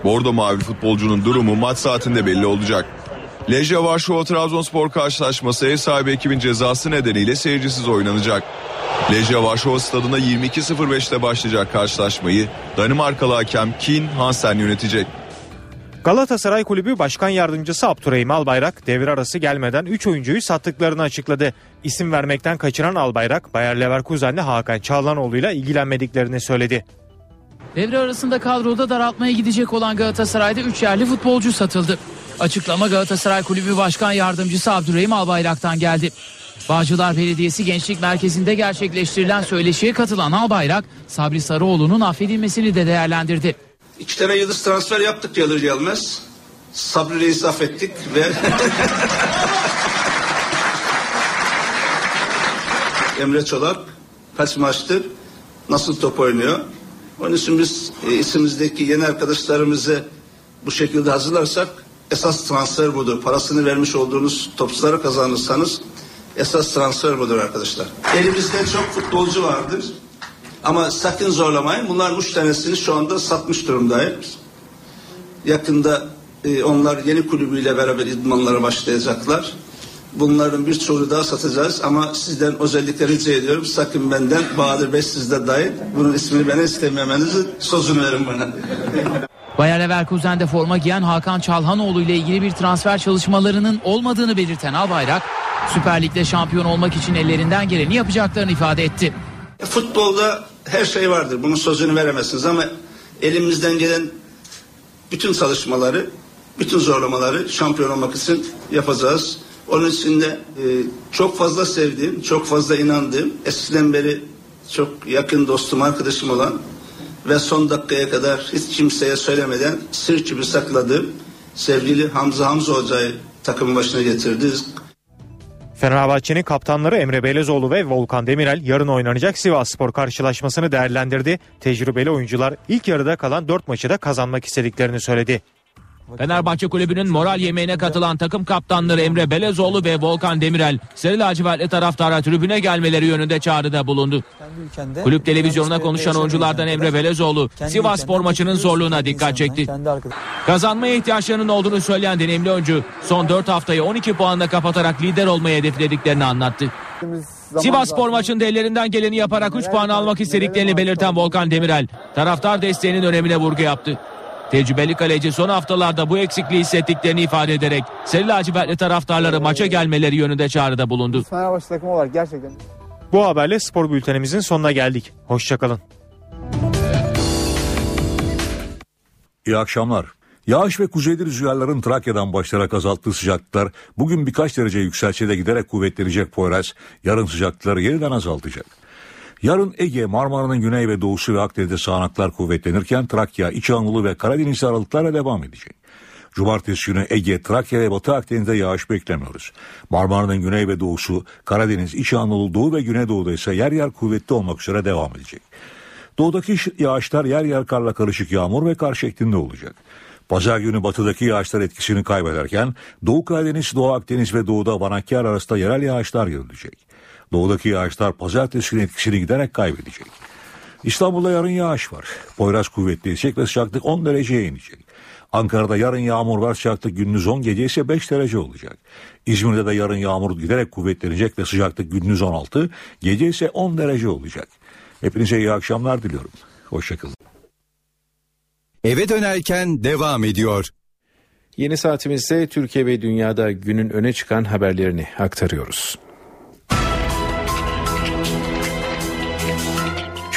Bordo Mavi futbolcunun durumu maç saatinde belli olacak. Lejya Varşova Trabzonspor karşılaşması ev sahibi ekibin cezası nedeniyle seyircisiz oynanacak. Lejya Varşova stadında 22.05'te başlayacak karşılaşmayı Danimarkalı hakem Kin Hansen yönetecek. Galatasaray Kulübü Başkan Yardımcısı Abdurrahim Albayrak devre arası gelmeden 3 oyuncuyu sattıklarını açıkladı. İsim vermekten kaçıran Albayrak Bayer Leverkusen'le Hakan Çağlanoğlu ile ilgilenmediklerini söyledi. Devre arasında kadroda daraltmaya gidecek olan Galatasaray'da 3 yerli futbolcu satıldı. Açıklama Galatasaray Kulübü Başkan Yardımcısı Abdurrahim Albayrak'tan geldi. Bağcılar Belediyesi Gençlik Merkezi'nde gerçekleştirilen söyleşiye katılan Albayrak, Sabri Sarıoğlu'nun affedilmesini de değerlendirdi. İki tane yıldız transfer yaptık gelir gelmez. Sabri Reis'i affettik ve Emre Çolak kaç maçtır nasıl top oynuyor. Onun için biz e, isimizdeki yeni arkadaşlarımızı bu şekilde hazırlarsak esas transfer budur. Parasını vermiş olduğunuz topçuları kazanırsanız esas transfer budur arkadaşlar. Elimizde çok futbolcu vardır. Ama sakın zorlamayın. Bunların üç tanesini şu anda satmış durumdayım. Yakında e, onlar yeni kulübüyle beraber idmanlara başlayacaklar. Bunların birçoğunu daha satacağız ama sizden özellikle rica ediyorum sakın benden Bahadır Bey sizde dahil bunun ismini bana istememenizi sözünü verin bana. Bayer Leverkusen'de forma giyen Hakan Çalhanoğlu ile ilgili bir transfer çalışmalarının olmadığını belirten Albayrak, Süper Lig'de şampiyon olmak için ellerinden geleni yapacaklarını ifade etti. Futbolda her şey vardır. Bunun sözünü veremezsiniz ama elimizden gelen bütün çalışmaları, bütün zorlamaları şampiyon olmak için yapacağız. Onun için de e, çok fazla sevdiğim, çok fazla inandığım, eskiden beri çok yakın dostum, arkadaşım olan ve son dakikaya kadar hiç kimseye söylemeden sır gibi sakladığım sevgili Hamza Hamza Hoca'yı takımın başına getirdi. Fenerbahçe'nin kaptanları Emre Belezoğlu ve Volkan Demirel yarın oynanacak Sivas Spor karşılaşmasını değerlendirdi. Tecrübeli oyuncular ilk yarıda kalan 4 maçı da kazanmak istediklerini söyledi. Fenerbahçe Kulübü'nün moral yemeğine katılan takım kaptanları Emre Belezoğlu ve Volkan Demirel, Sarı lacivertli taraftara tribüne gelmeleri yönünde çağrıda bulundu. Kulüp televizyonuna konuşan oyunculardan Emre Belezoğlu, Sivas Spor maçının zorluğuna dikkat çekti. Kazanmaya ihtiyaçlarının olduğunu söyleyen deneyimli oyuncu, son 4 haftayı 12 puanla kapatarak lider olmayı hedeflediklerini anlattı. Sivas Spor maçında ellerinden geleni yaparak 3 puan almak istediklerini belirten Volkan Demirel, taraftar desteğinin önemine vurgu yaptı. Tecrübeli kaleci son haftalarda bu eksikliği hissettiklerini ifade ederek Sarı lacivertli taraftarları maça gelmeleri yönünde çağrıda bulundu. Fenerbahçe takımı olarak gerçekten. Bu haberle spor bültenimizin sonuna geldik. Hoşçakalın. İyi akşamlar. Yağış ve kuzeyli rüzgarların Trakya'dan başlayarak azalttığı sıcaklıklar bugün birkaç derece yükselse de giderek kuvvetlenecek Poyraz yarın sıcaklıkları yeniden azaltacak. Yarın Ege, Marmara'nın güney ve doğusu ve Akdeniz'de sağanaklar kuvvetlenirken Trakya, İç Anadolu ve Karadeniz'de aralıklarla devam edecek. Cumartesi günü Ege, Trakya ve Batı Akdeniz'de yağış beklemiyoruz. Marmara'nın güney ve doğusu, Karadeniz, İç Anadolu, Doğu ve Güneydoğu'da ise yer yer kuvvetli olmak üzere devam edecek. Doğudaki yağışlar yer yer karla karışık yağmur ve kar şeklinde olacak. Pazar günü batıdaki yağışlar etkisini kaybederken Doğu Karadeniz, Doğu Akdeniz ve Doğu'da Vanakkar arasında yerel yağışlar görülecek. Doğudaki yağışlar pazartesi günü etkisini giderek kaybedecek. İstanbul'da yarın yağış var. Poyraz kuvvetleyecek ve sıcaklık 10 dereceye inecek. Ankara'da yarın yağmur var sıcaklık gündüz 10 gece ise 5 derece olacak. İzmir'de de yarın yağmur giderek kuvvetlenecek ve sıcaklık gündüz 16 gece ise 10 derece olacak. Hepinize iyi akşamlar diliyorum. Hoşçakalın. Eve dönerken devam ediyor. Yeni saatimizde Türkiye ve dünyada günün öne çıkan haberlerini aktarıyoruz.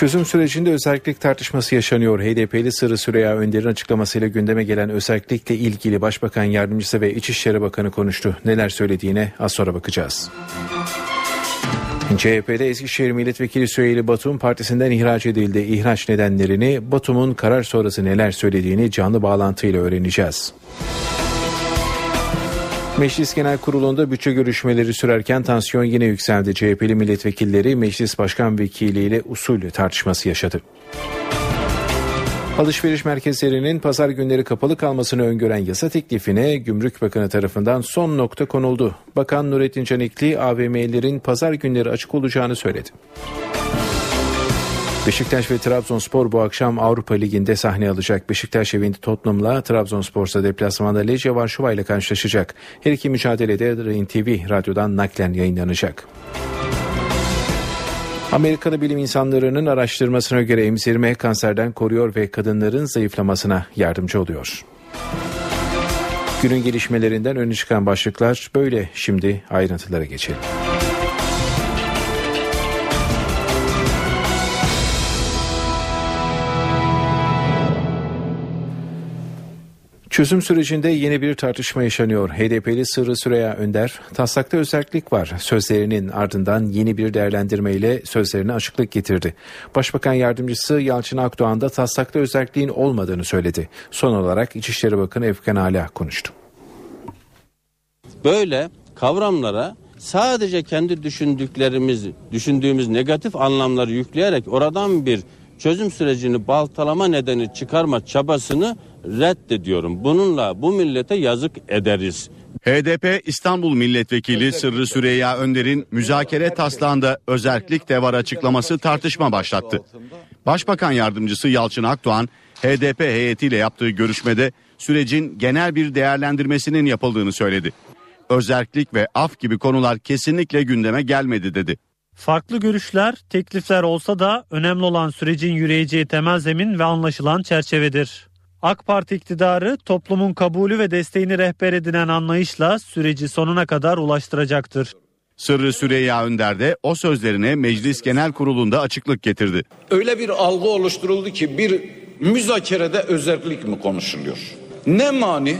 Çözüm sürecinde özellik tartışması yaşanıyor. HDP'li Sırrı Süreyya Önder'in açıklamasıyla gündeme gelen özellikle ilgili Başbakan Yardımcısı ve İçişleri Bakanı konuştu. Neler söylediğine az sonra bakacağız. CHP'de Eskişehir Milletvekili Süheyli Batum partisinden ihraç edildi. İhraç nedenlerini Batum'un karar sonrası neler söylediğini canlı bağlantıyla öğreneceğiz. Meclis Genel Kurulu'nda bütçe görüşmeleri sürerken tansiyon yine yükseldi. CHP'li milletvekilleri Meclis Başkan Vekili ile usul tartışması yaşadı. Alışveriş merkezlerinin pazar günleri kapalı kalmasını öngören yasa teklifine Gümrük Bakanı tarafından son nokta konuldu. Bakan Nurettin Canikli AVM'lerin pazar günleri açık olacağını söyledi. Beşiktaş ve Trabzonspor bu akşam Avrupa Ligi'nde sahne alacak. Beşiktaş evinde Tottenham'la Trabzonspor ise deplasmanda Lece Varşova ile karşılaşacak. Her iki mücadelede Rain TV radyodan naklen yayınlanacak. Amerikalı bilim insanlarının araştırmasına göre emzirme kanserden koruyor ve kadınların zayıflamasına yardımcı oluyor. Günün gelişmelerinden öne çıkan başlıklar böyle. Şimdi ayrıntılara geçelim. Çözüm sürecinde yeni bir tartışma yaşanıyor. HDP'li Sırrı Süreyya Önder, taslakta özellik var sözlerinin ardından yeni bir değerlendirmeyle sözlerine açıklık getirdi. Başbakan Yardımcısı Yalçın Akdoğan da taslakta özelliğin olmadığını söyledi. Son olarak İçişleri Bakanı Efkan Ala konuştu. Böyle kavramlara sadece kendi düşündüklerimiz, düşündüğümüz negatif anlamları yükleyerek oradan bir çözüm sürecini baltalama nedeni çıkarma çabasını reddediyorum. Bununla bu millete yazık ederiz. HDP İstanbul Milletvekili Sırrı Süreyya Önder'in müzakere taslağında özellik de var açıklaması tartışma başlattı. Başbakan Yardımcısı Yalçın Akdoğan, HDP heyetiyle yaptığı görüşmede sürecin genel bir değerlendirmesinin yapıldığını söyledi. Özellik ve af gibi konular kesinlikle gündeme gelmedi dedi. Farklı görüşler, teklifler olsa da önemli olan sürecin yürüyeceği temel zemin ve anlaşılan çerçevedir. AK Parti iktidarı toplumun kabulü ve desteğini rehber edinen anlayışla süreci sonuna kadar ulaştıracaktır. Sırrı Süreyya Önder de o sözlerine Meclis Genel Kurulu'nda açıklık getirdi. Öyle bir algı oluşturuldu ki bir müzakerede özellik mi konuşuluyor? Ne mani?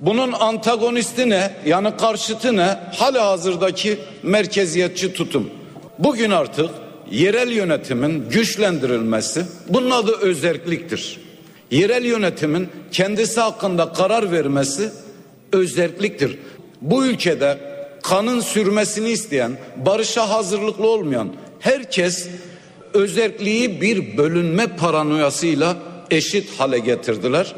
Bunun antagonisti ne? Yani karşıtı ne? Hala hazırdaki merkeziyetçi tutum. Bugün artık yerel yönetimin güçlendirilmesi bunun adı özerkliktir. Yerel yönetimin kendisi hakkında karar vermesi özerkliktir. Bu ülkede kanın sürmesini isteyen, barışa hazırlıklı olmayan herkes özerkliği bir bölünme paranoyasıyla eşit hale getirdiler.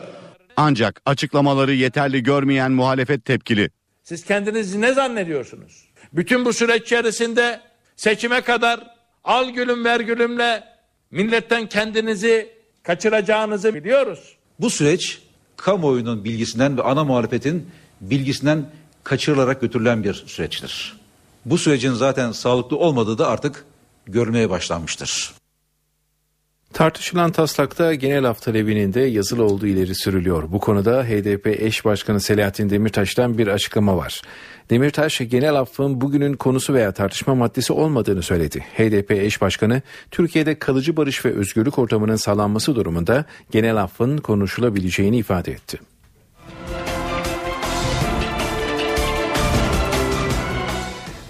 Ancak açıklamaları yeterli görmeyen muhalefet tepkili. Siz kendinizi ne zannediyorsunuz? Bütün bu süreç içerisinde seçime kadar al gülüm ver gülümle milletten kendinizi kaçıracağınızı biliyoruz. Bu süreç kamuoyunun bilgisinden ve ana muhalefetin bilgisinden kaçırılarak götürülen bir süreçtir. Bu sürecin zaten sağlıklı olmadığı da artık görmeye başlanmıştır. Tartışılan taslakta genel af talebinin de yazılı olduğu ileri sürülüyor. Bu konuda HDP eş başkanı Selahattin Demirtaş'tan bir açıklama var. Demirtaş genel affın bugünün konusu veya tartışma maddesi olmadığını söyledi. HDP eş başkanı Türkiye'de kalıcı barış ve özgürlük ortamının sağlanması durumunda genel affın konuşulabileceğini ifade etti.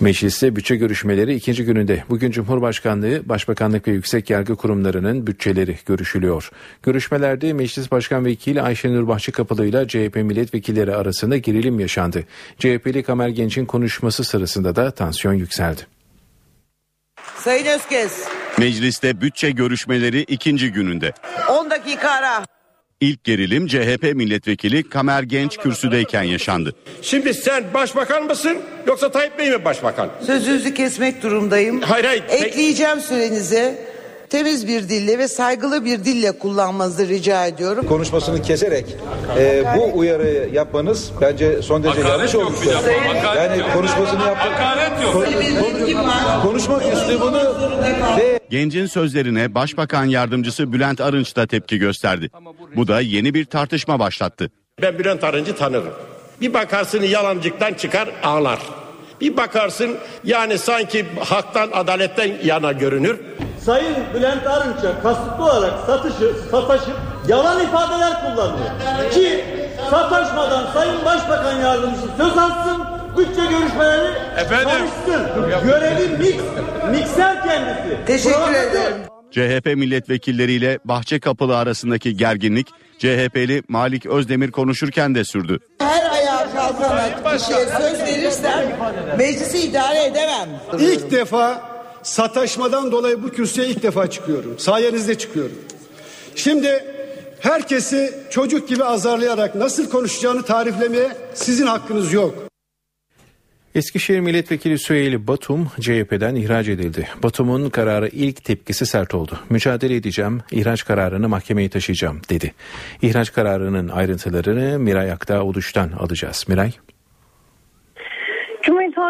Mecliste bütçe görüşmeleri ikinci gününde. Bugün Cumhurbaşkanlığı, Başbakanlık ve Yüksek Yargı Kurumlarının bütçeleri görüşülüyor. Görüşmelerde Meclis Başkan Vekili Ayşenur Bahçıkapılı ile CHP milletvekilleri arasında gerilim yaşandı. CHP'li Kamer Genç'in konuşması sırasında da tansiyon yükseldi. Sayın Özkez. Mecliste bütçe görüşmeleri ikinci gününde. 10 dakika ara. İlk gerilim CHP milletvekili Kamer Genç kürsüdeyken yaşandı. Şimdi sen başbakan mısın yoksa Tayyip Bey mi başbakan? Sözünüzü kesmek durumdayım. Hayır hayır. Ekleyeceğim sürenize. Temiz bir dille ve saygılı bir dille kullanmanızı rica ediyorum. Konuşmasını keserek e, bu uyarı yapmanız bence son derece yanlış olmuş. Yani konuşmasını yapmak. Hakaret yok. Kon- konuşma üslubunu ve Gencin sözlerine Başbakan Yardımcısı Bülent Arınç da tepki gösterdi. Bu da yeni bir tartışma başlattı. Ben Bülent Arıncı tanırım. Bir bakarsın yalancıktan çıkar ağlar. Bir bakarsın yani sanki haktan adaletten yana görünür. Sayın Bülent Arınç'a kasıtlı olarak satışı, sataşıp yalan ifadeler kullanıyor. Ki sataşmadan Sayın Başbakan Yardımcısı söz alsın, bütçe görüşmeleri Efendim? karışsın. Görevi mix, mikser kendisi. Teşekkür ederim. CHP milletvekilleriyle Bahçekapılı arasındaki gerginlik CHP'li Malik Özdemir konuşurken de sürdü. Her ayağa kalkan kişiye söz verirsem meclisi idare edemem. İlk defa sataşmadan dolayı bu kürsüye ilk defa çıkıyorum. Sayenizde çıkıyorum. Şimdi herkesi çocuk gibi azarlayarak nasıl konuşacağını tariflemeye sizin hakkınız yok. Eskişehir Milletvekili Süheyli Batum CHP'den ihraç edildi. Batum'un kararı ilk tepkisi sert oldu. Mücadele edeceğim, ihraç kararını mahkemeye taşıyacağım dedi. İhraç kararının ayrıntılarını Miray Aktağ Oluş'tan alacağız. Miray.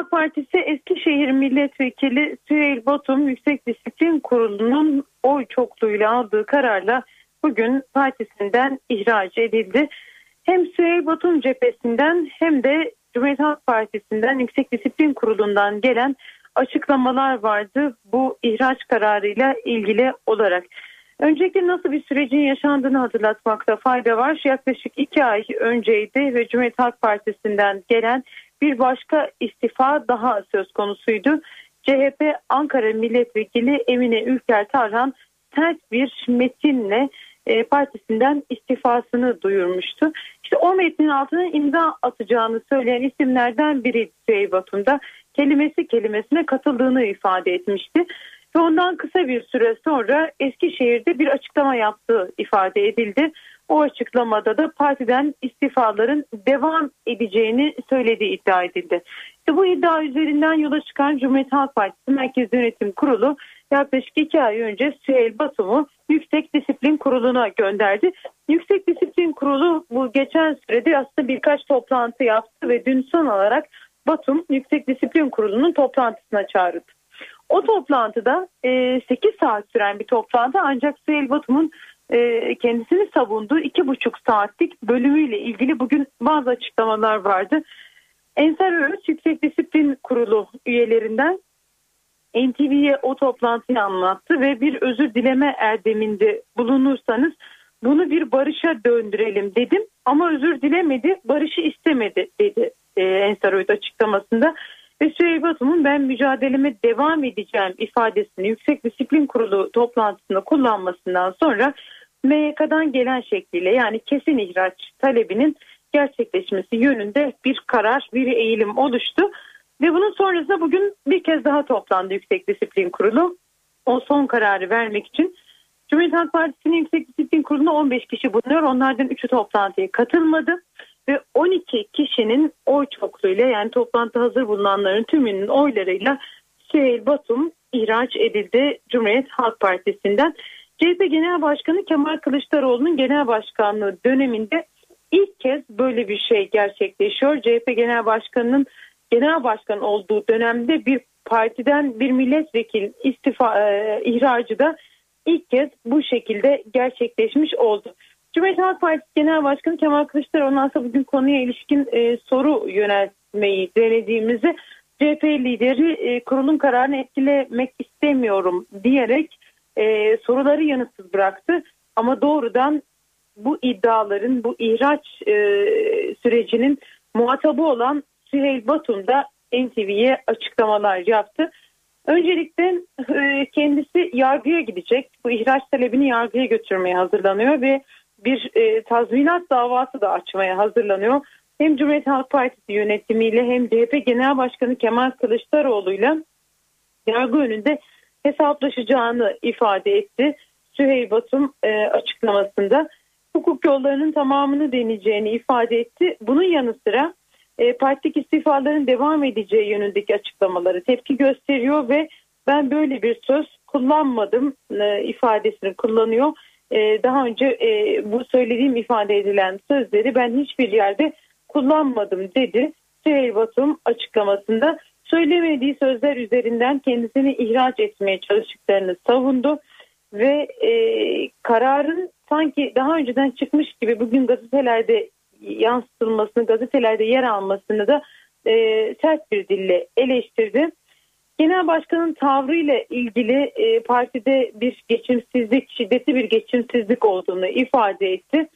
Halk Partisi Eskişehir Milletvekili Süheyl Batum Yüksek Disiplin Kurulu'nun oy çokluğuyla aldığı kararla bugün partisinden ihraç edildi. Hem Süheyl Batum cephesinden hem de Cumhuriyet Halk Partisi'nden Yüksek Disiplin Kurulu'ndan gelen açıklamalar vardı bu ihraç kararıyla ilgili olarak. Öncelikle nasıl bir sürecin yaşandığını hatırlatmakta fayda var. Yaklaşık iki ay önceydi ve Cumhuriyet Halk Partisi'nden gelen bir başka istifa daha söz konusuydu. CHP Ankara Milletvekili Emine Ülker Tarhan sert bir metinle e, partisinden istifasını duyurmuştu. İşte o metnin altına imza atacağını söyleyen isimlerden biri Batum'da kelimesi kelimesine katıldığını ifade etmişti. Ve ondan kısa bir süre sonra Eskişehir'de bir açıklama yaptığı ifade edildi. O açıklamada da partiden istifaların devam edeceğini söylediği iddia edildi. İşte bu iddia üzerinden yola çıkan Cumhuriyet Halk Partisi Merkez Yönetim Kurulu yaklaşık iki ay önce Süheyl Batum'u Yüksek Disiplin Kurulu'na gönderdi. Yüksek Disiplin Kurulu bu geçen sürede aslında birkaç toplantı yaptı ve dün son olarak Batum Yüksek Disiplin Kurulu'nun toplantısına çağrıldı. O toplantıda e, 8 saat süren bir toplantı ancak Süheyl Batum'un e, kendisini savunduğu iki buçuk saatlik bölümüyle ilgili bugün bazı açıklamalar vardı. Ensar Örüç Yüksek Disiplin Kurulu üyelerinden NTV'ye o toplantıyı anlattı ve bir özür dileme erdeminde bulunursanız bunu bir barışa döndürelim dedim. Ama özür dilemedi barışı istemedi dedi e, Ensar Öğüt açıklamasında. Ve Süheyl Batum'un ben mücadeleme devam edeceğim ifadesini Yüksek Disiplin Kurulu toplantısında kullanmasından sonra MYK'dan gelen şekliyle yani kesin ihraç talebinin gerçekleşmesi yönünde bir karar, bir eğilim oluştu. Ve bunun sonrasında bugün bir kez daha toplandı Yüksek Disiplin Kurulu. O son kararı vermek için. Cumhuriyet Halk Partisi'nin Yüksek Disiplin Kurulu'nda 15 kişi bulunuyor. Onlardan 3'ü toplantıya katılmadı. Ve 12 kişinin oy çokluğuyla yani toplantı hazır bulunanların tümünün oylarıyla Süheyl Batum ihraç edildi Cumhuriyet Halk Partisi'nden. CHP Genel Başkanı Kemal Kılıçdaroğlu'nun genel başkanlığı döneminde ilk kez böyle bir şey gerçekleşiyor. CHP Genel Başkanı'nın genel başkan olduğu dönemde bir partiden bir milletvekili istifa e, ihracı da ilk kez bu şekilde gerçekleşmiş oldu. Cumhuriyet Halk Partisi Genel Başkanı Kemal Kılıçdaroğlu'na aslında bugün konuya ilişkin e, soru yöneltmeyi denediğimizi CHP lideri e, kurulun kararını etkilemek istemiyorum diyerek e, soruları yanıtsız bıraktı. Ama doğrudan bu iddiaların, bu ihraç e, sürecinin muhatabı olan Süheyl Batum da NTV'ye açıklamalar yaptı. Öncelikle e, kendisi yargıya gidecek. Bu ihraç talebini yargıya götürmeye hazırlanıyor ve bir e, tazminat davası da açmaya hazırlanıyor. Hem Cumhuriyet Halk Partisi yönetimiyle hem CHP Genel Başkanı Kemal Kılıçdaroğlu'yla yargı önünde hesaplaşacağını ifade etti. Süheyl Batum e, açıklamasında hukuk yollarının tamamını deneyeceğini ifade etti. Bunun yanı sıra e, partilik istifaların devam edeceği yönündeki açıklamaları tepki gösteriyor ve ben böyle bir söz kullanmadım e, ifadesini kullanıyor. E, daha önce e, bu söylediğim ifade edilen sözleri ben hiçbir yerde kullanmadım dedi. Süheyl Batum açıklamasında söylemediği sözler üzerinden kendisini ihraç etmeye çalıştıklarını savundu ve e, kararın sanki daha önceden çıkmış gibi bugün gazetelerde yansıtılmasını, gazetelerde yer almasını da e, sert bir dille eleştirdi. Genel başkanın tavrıyla ilgili e, partide bir geçimsizlik, şiddetli bir geçimsizlik olduğunu ifade etti.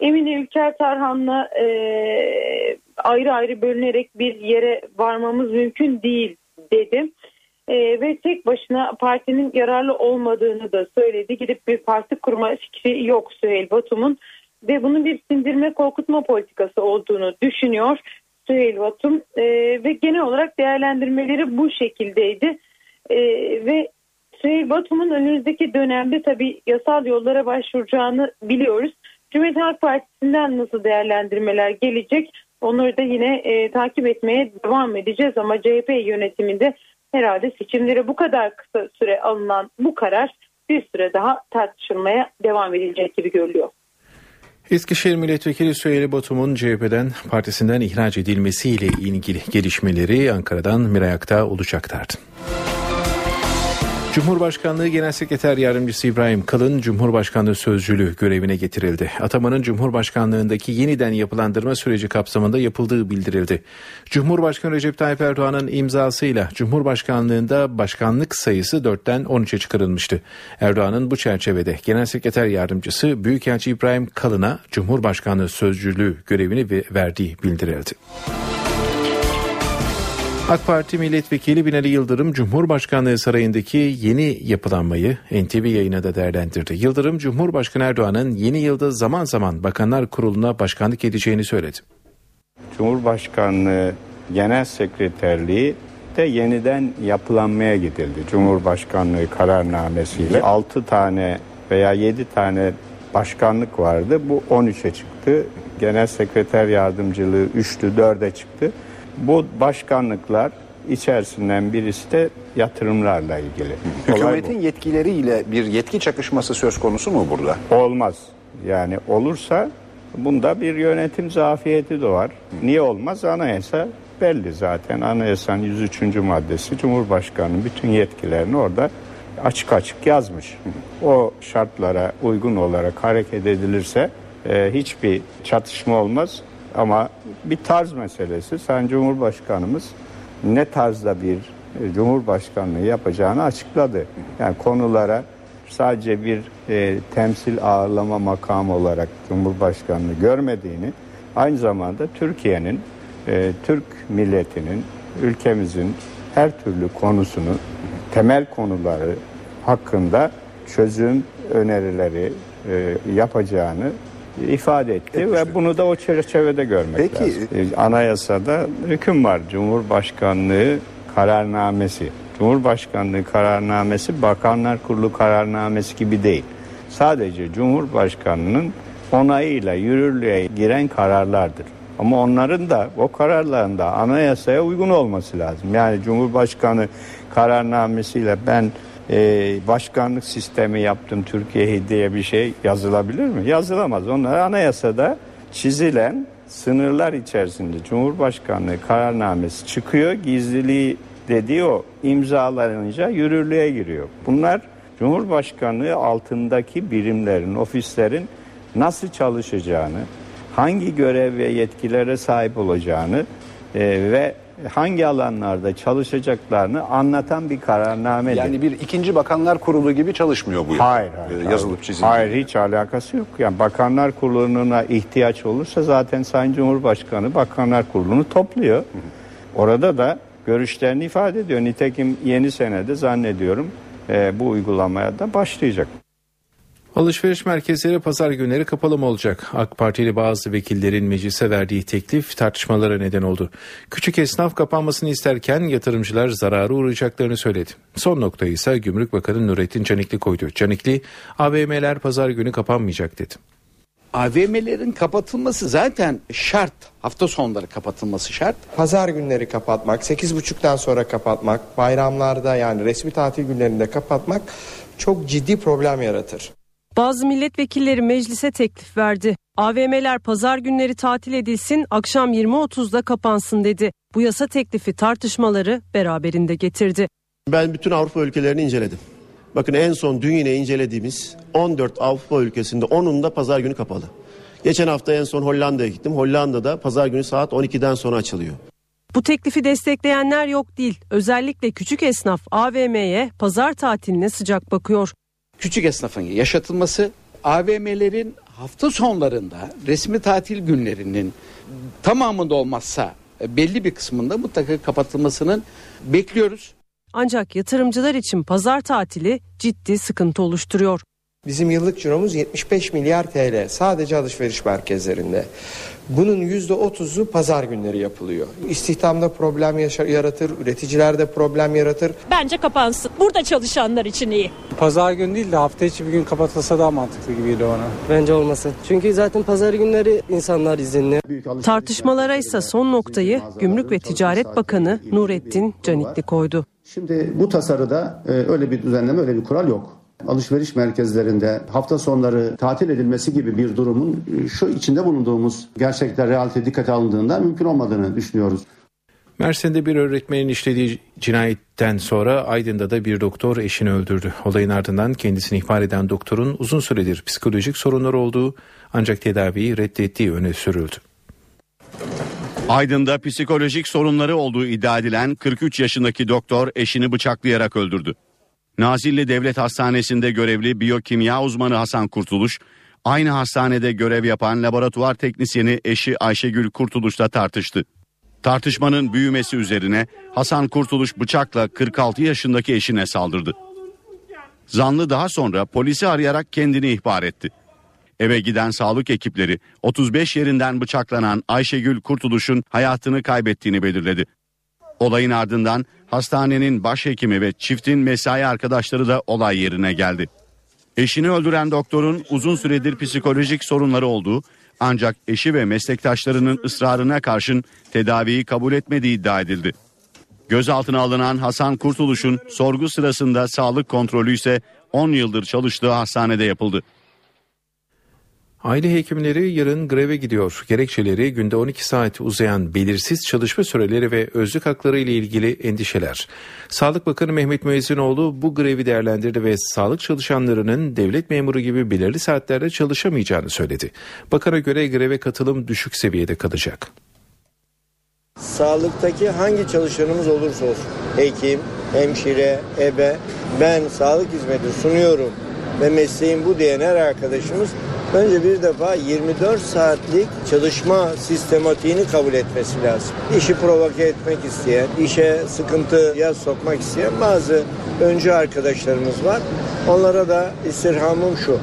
Emine Ülker Tarhan'la e, ayrı ayrı bölünerek bir yere varmamız mümkün değil dedi. E, ve tek başına partinin yararlı olmadığını da söyledi. Gidip bir parti kurma fikri yok Süheyl Batum'un ve bunun bir sindirme korkutma politikası olduğunu düşünüyor. Süheyl Batum e, ve genel olarak değerlendirmeleri bu şekildeydi. E, ve Süheyl Batum'un önümüzdeki dönemde tabii yasal yollara başvuracağını biliyoruz. Cumhuriyet Halk Partisi'nden nasıl değerlendirmeler gelecek onları da yine e, takip etmeye devam edeceğiz ama CHP yönetiminde herhalde seçimlere bu kadar kısa süre alınan bu karar bir süre daha tartışılmaya devam edilecek gibi görülüyor. Eskişehir Milletvekili Süheyl Batum'un CHP'den partisinden ihraç edilmesiyle ilgili gelişmeleri Ankara'dan Miray Akta olacaklardı. Cumhurbaşkanlığı Genel Sekreter Yardımcısı İbrahim Kalın Cumhurbaşkanlığı Sözcülüğü görevine getirildi. Atamanın Cumhurbaşkanlığındaki yeniden yapılandırma süreci kapsamında yapıldığı bildirildi. Cumhurbaşkanı Recep Tayyip Erdoğan'ın imzasıyla Cumhurbaşkanlığında başkanlık sayısı 4'ten 13'e çıkarılmıştı. Erdoğan'ın bu çerçevede Genel Sekreter Yardımcısı Büyükelçi İbrahim Kalın'a Cumhurbaşkanlığı Sözcülüğü görevini verdiği bildirildi. AK Parti Milletvekili Binali Yıldırım Cumhurbaşkanlığı Sarayı'ndaki yeni yapılanmayı NTV yayına da değerlendirdi. Yıldırım Cumhurbaşkanı Erdoğan'ın yeni yılda zaman zaman Bakanlar Kurulu'na başkanlık edeceğini söyledi. Cumhurbaşkanlığı Genel Sekreterliği de yeniden yapılanmaya gidildi. Cumhurbaşkanlığı kararnamesiyle 6 tane veya 7 tane başkanlık vardı. Bu 13'e çıktı. Genel Sekreter Yardımcılığı 3'tü 4'e çıktı. Bu başkanlıklar içerisinden birisi de yatırımlarla ilgili. Hükümetin yetkileriyle bir yetki çakışması söz konusu mu burada? Olmaz. Yani olursa bunda bir yönetim zafiyeti doğar. Niye olmaz? Anayasa belli zaten. Anayasanın 103. maddesi Cumhurbaşkanı'nın bütün yetkilerini orada açık açık yazmış. O şartlara uygun olarak hareket edilirse e, hiçbir çatışma olmaz. Ama bir tarz meselesi. Sayın Cumhurbaşkanımız ne tarzda bir e, Cumhurbaşkanlığı yapacağını açıkladı. Yani konulara sadece bir e, temsil ağırlama makamı olarak Cumhurbaşkanlığı görmediğini, aynı zamanda Türkiye'nin, e, Türk milletinin, ülkemizin her türlü konusunu, temel konuları hakkında çözüm önerileri e, yapacağını ifade etti Etmiştir. ve bunu da o çerçevede görmek Peki. lazım. E, anayasada hüküm var. Cumhurbaşkanlığı kararnamesi. Cumhurbaşkanlığı kararnamesi Bakanlar Kurulu kararnamesi gibi değil. Sadece Cumhurbaşkanının onayıyla yürürlüğe giren kararlardır. Ama onların da o kararların da anayasaya uygun olması lazım. Yani Cumhurbaşkanı kararnamesiyle ben e, başkanlık sistemi yaptım Türkiye'ye diye bir şey yazılabilir mi? Yazılamaz. Onlar anayasada çizilen sınırlar içerisinde Cumhurbaşkanlığı kararnamesi çıkıyor. Gizliliği dediği o imzalanınca yürürlüğe giriyor. Bunlar Cumhurbaşkanlığı altındaki birimlerin, ofislerin nasıl çalışacağını, hangi görev ve yetkilere sahip olacağını e, ve hangi alanlarda çalışacaklarını anlatan bir kararnamedir. Yani bir ikinci bakanlar kurulu gibi çalışmıyor bu. Hayır, hayır. Ee, yazılıp çizildi. Hayır, hiç alakası yok. Yani bakanlar kuruluna ihtiyaç olursa zaten Sayın Cumhurbaşkanı bakanlar kurulunu topluyor. Orada da görüşlerini ifade ediyor. Nitekim yeni senede zannediyorum e, bu uygulamaya da başlayacak. Alışveriş merkezleri pazar günleri kapalı mı olacak? AK Partili bazı vekillerin meclise verdiği teklif tartışmalara neden oldu. Küçük esnaf kapanmasını isterken yatırımcılar zararı uğrayacaklarını söyledi. Son noktayı ise Gümrük Bakanı Nurettin Canikli koydu. Canikli, AVM'ler pazar günü kapanmayacak dedi. AVM'lerin kapatılması zaten şart. Hafta sonları kapatılması şart. Pazar günleri kapatmak, 8.30'dan sonra kapatmak, bayramlarda yani resmi tatil günlerinde kapatmak çok ciddi problem yaratır. Bazı milletvekilleri meclise teklif verdi. AVM'ler pazar günleri tatil edilsin, akşam 20.30'da kapansın dedi. Bu yasa teklifi tartışmaları beraberinde getirdi. Ben bütün Avrupa ülkelerini inceledim. Bakın en son dün yine incelediğimiz 14 Avrupa ülkesinde 10'unda pazar günü kapalı. Geçen hafta en son Hollanda'ya gittim. Hollanda'da pazar günü saat 12'den sonra açılıyor. Bu teklifi destekleyenler yok değil. Özellikle küçük esnaf AVM'ye pazar tatiline sıcak bakıyor küçük esnafın yaşatılması, AVM'lerin hafta sonlarında resmi tatil günlerinin tamamında olmazsa e, belli bir kısmında mutlaka kapatılmasının bekliyoruz. Ancak yatırımcılar için pazar tatili ciddi sıkıntı oluşturuyor. Bizim yıllık ciromuz 75 milyar TL sadece alışveriş merkezlerinde. Bunun %30'u pazar günleri yapılıyor. İstihdamda problem yaratır, üreticilerde problem yaratır. Bence kapansın. Burada çalışanlar için iyi. Pazar günü değil de hafta içi bir gün kapatılsa daha mantıklı gibi geliyor bana. Bence olmasın. Çünkü zaten pazar günleri insanlar izinli. Tartışmalara ise son noktayı Gümrük ve Ticaret Bakanı Nurettin Canikli koydu. Şimdi bu tasarıda e, öyle bir düzenleme, öyle bir kural yok. Alışveriş merkezlerinde hafta sonları tatil edilmesi gibi bir durumun e, şu içinde bulunduğumuz gerçekler realite dikkate alındığında mümkün olmadığını düşünüyoruz. Mersin'de bir öğretmenin işlediği cinayetten sonra Aydın'da da bir doktor eşini öldürdü. Olayın ardından kendisini ihbar eden doktorun uzun süredir psikolojik sorunları olduğu ancak tedaviyi reddettiği öne sürüldü. Aydın'da psikolojik sorunları olduğu iddia edilen 43 yaşındaki doktor eşini bıçaklayarak öldürdü. Nazilli Devlet Hastanesi'nde görevli biyokimya uzmanı Hasan Kurtuluş, aynı hastanede görev yapan laboratuvar teknisyeni eşi Ayşegül Kurtuluş'la tartıştı. Tartışmanın büyümesi üzerine Hasan Kurtuluş bıçakla 46 yaşındaki eşine saldırdı. Zanlı daha sonra polisi arayarak kendini ihbar etti. Eve giden sağlık ekipleri 35 yerinden bıçaklanan Ayşegül Kurtuluş'un hayatını kaybettiğini belirledi. Olayın ardından hastanenin başhekimi ve çiftin mesai arkadaşları da olay yerine geldi. Eşini öldüren doktorun uzun süredir psikolojik sorunları olduğu ancak eşi ve meslektaşlarının ısrarına karşın tedaviyi kabul etmediği iddia edildi. Gözaltına alınan Hasan Kurtuluş'un sorgu sırasında sağlık kontrolü ise 10 yıldır çalıştığı hastanede yapıldı. Aile hekimleri yarın greve gidiyor. Gerekçeleri günde 12 saat uzayan belirsiz çalışma süreleri ve özlük hakları ile ilgili endişeler. Sağlık Bakanı Mehmet Müezzinoğlu bu grevi değerlendirdi ve sağlık çalışanlarının devlet memuru gibi belirli saatlerde çalışamayacağını söyledi. Bakana göre greve katılım düşük seviyede kalacak. Sağlıktaki hangi çalışanımız olursa olsun, hekim, hemşire, ebe, ben sağlık hizmeti sunuyorum ve mesleğim bu diyen her arkadaşımız önce bir defa 24 saatlik çalışma sistematiğini kabul etmesi lazım. İşi provoke etmek isteyen, işe sıkıntıya sokmak isteyen bazı öncü arkadaşlarımız var. Onlara da istirhamım şu.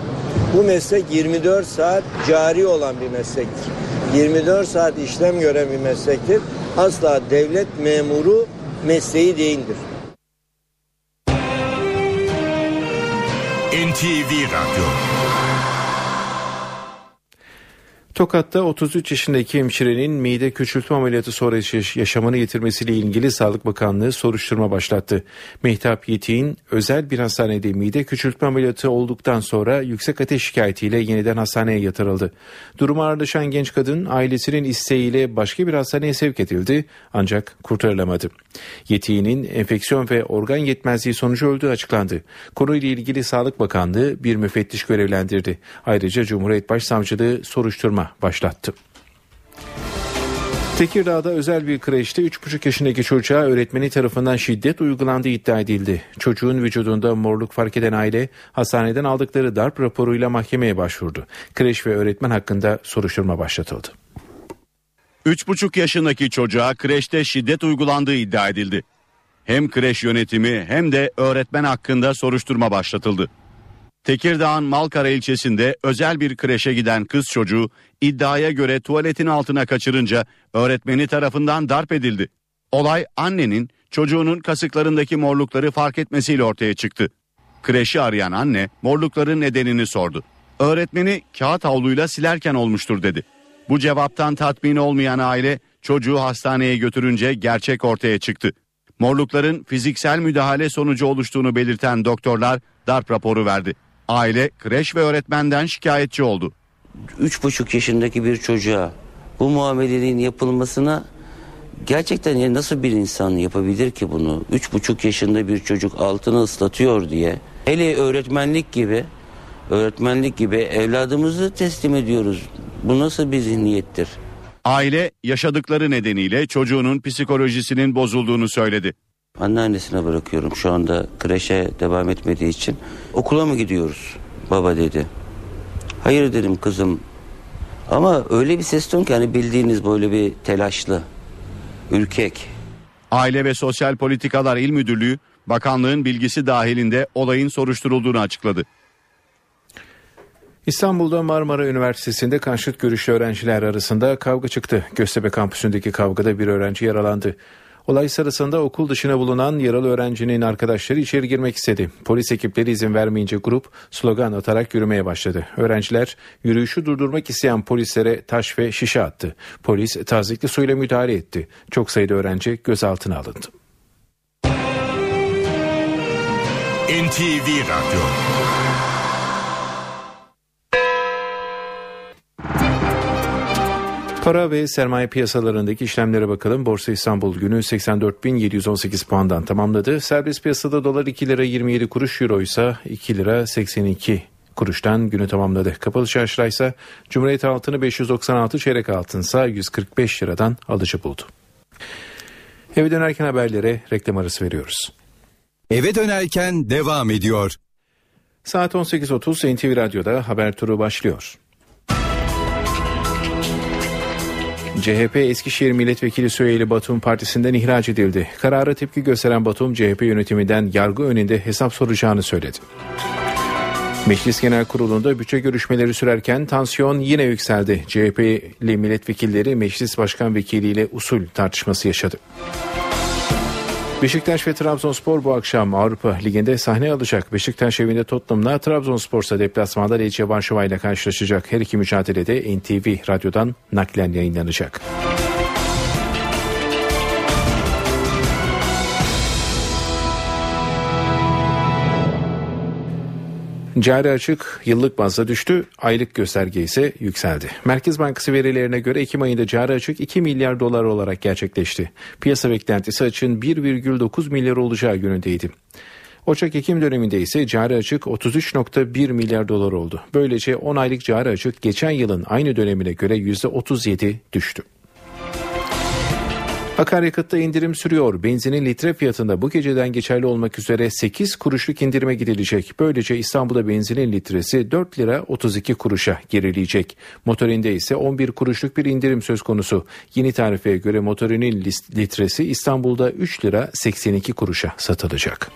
Bu meslek 24 saat cari olan bir meslektir. 24 saat işlem gören bir meslektir. Asla devlet memuru mesleği değildir. NTV Radyo Tokat'ta 33 yaşındaki hemşirenin mide küçültme ameliyatı sonrası yaşamını yitirmesiyle ilgili Sağlık Bakanlığı soruşturma başlattı. Mehtap Yetik'in özel bir hastanede mide küçültme ameliyatı olduktan sonra yüksek ateş şikayetiyle yeniden hastaneye yatırıldı. Durumu ağırlaşan genç kadın ailesinin isteğiyle başka bir hastaneye sevk edildi ancak kurtarılamadı. Yetik'in enfeksiyon ve organ yetmezliği sonucu öldüğü açıklandı. Konuyla ilgili Sağlık Bakanlığı bir müfettiş görevlendirdi. Ayrıca Cumhuriyet Başsavcılığı soruşturma başlattı. Tekirdağ'da özel bir kreşte 3,5 yaşındaki çocuğa öğretmeni tarafından şiddet uygulandığı iddia edildi. Çocuğun vücudunda morluk fark eden aile hastaneden aldıkları darp raporuyla mahkemeye başvurdu. Kreş ve öğretmen hakkında soruşturma başlatıldı. 3,5 yaşındaki çocuğa kreşte şiddet uygulandığı iddia edildi. Hem kreş yönetimi hem de öğretmen hakkında soruşturma başlatıldı. Tekirdağ'ın Malkara ilçesinde özel bir kreşe giden kız çocuğu iddiaya göre tuvaletin altına kaçırınca öğretmeni tarafından darp edildi. Olay annenin çocuğunun kasıklarındaki morlukları fark etmesiyle ortaya çıktı. Kreşi arayan anne morlukların nedenini sordu. Öğretmeni kağıt havluyla silerken olmuştur dedi. Bu cevaptan tatmin olmayan aile çocuğu hastaneye götürünce gerçek ortaya çıktı. Morlukların fiziksel müdahale sonucu oluştuğunu belirten doktorlar darp raporu verdi. Aile kreş ve öğretmenden şikayetçi oldu. 3,5 yaşındaki bir çocuğa bu muameleliğin yapılmasına gerçekten ya nasıl bir insan yapabilir ki bunu? 3,5 yaşında bir çocuk altını ıslatıyor diye. Hele öğretmenlik gibi öğretmenlik gibi evladımızı teslim ediyoruz. Bu nasıl bir zihniyettir? Aile yaşadıkları nedeniyle çocuğunun psikolojisinin bozulduğunu söyledi. Anneannesine bırakıyorum şu anda kreşe devam etmediği için. Okula mı gidiyoruz? Baba dedi. Hayır dedim kızım. Ama öyle bir ses ton ki hani bildiğiniz böyle bir telaşlı, ürkek. Aile ve Sosyal Politikalar İl Müdürlüğü bakanlığın bilgisi dahilinde olayın soruşturulduğunu açıkladı. İstanbul'da Marmara Üniversitesi'nde karşıt görüşlü öğrenciler arasında kavga çıktı. Göztepe kampüsündeki kavgada bir öğrenci yaralandı. Olay sırasında okul dışına bulunan yaralı öğrencinin arkadaşları içeri girmek istedi. Polis ekipleri izin vermeyince grup slogan atarak yürümeye başladı. Öğrenciler yürüyüşü durdurmak isteyen polislere taş ve şişe attı. Polis tazikli suyla müdahale etti. Çok sayıda öğrenci gözaltına alındı. NTV Radyo Para ve sermaye piyasalarındaki işlemlere bakalım. Borsa İstanbul günü 84.718 puandan tamamladı. Serbest piyasada dolar 2 lira 27 kuruş, euro ise 2 lira 82 kuruştan günü tamamladı. Kapalı çarşıda ise Cumhuriyet altını 596 çeyrek altınsa 145 liradan alıcı buldu. Eve dönerken haberlere reklam arası veriyoruz. Eve dönerken devam ediyor. Saat 18.30 NTV Radyo'da haber turu başlıyor. CHP Eskişehir Milletvekili Süheyli Batum partisinden ihraç edildi. Karara tepki gösteren Batum CHP yönetiminden yargı önünde hesap soracağını söyledi. Meclis Genel Kurulu'nda bütçe görüşmeleri sürerken tansiyon yine yükseldi. CHP'li milletvekilleri meclis başkan vekiliyle usul tartışması yaşadı. Beşiktaş ve Trabzonspor bu akşam Avrupa Ligi'nde sahne alacak. Beşiktaş evinde Tottenham'la Trabzonspor ise deplasmanda Lecce Varşova ile karşılaşacak. Her iki mücadelede NTV Radyo'dan naklen yayınlanacak. Cari açık yıllık bazda düştü, aylık gösterge ise yükseldi. Merkez Bankası verilerine göre Ekim ayında cari açık 2 milyar dolar olarak gerçekleşti. Piyasa beklentisi açın 1,9 milyar olacağı yönündeydi. Ocak-Ekim döneminde ise cari açık 33.1 milyar dolar oldu. Böylece 10 aylık cari açık geçen yılın aynı dönemine göre %37 düştü. Akaryakıtta indirim sürüyor. Benzinin litre fiyatında bu geceden geçerli olmak üzere 8 kuruşluk indirime gidilecek. Böylece İstanbul'da benzinin litresi 4 lira 32 kuruşa gerileyecek. Motorinde ise 11 kuruşluk bir indirim söz konusu. Yeni tarifeye göre motorinin litresi İstanbul'da 3 lira 82 kuruşa satılacak.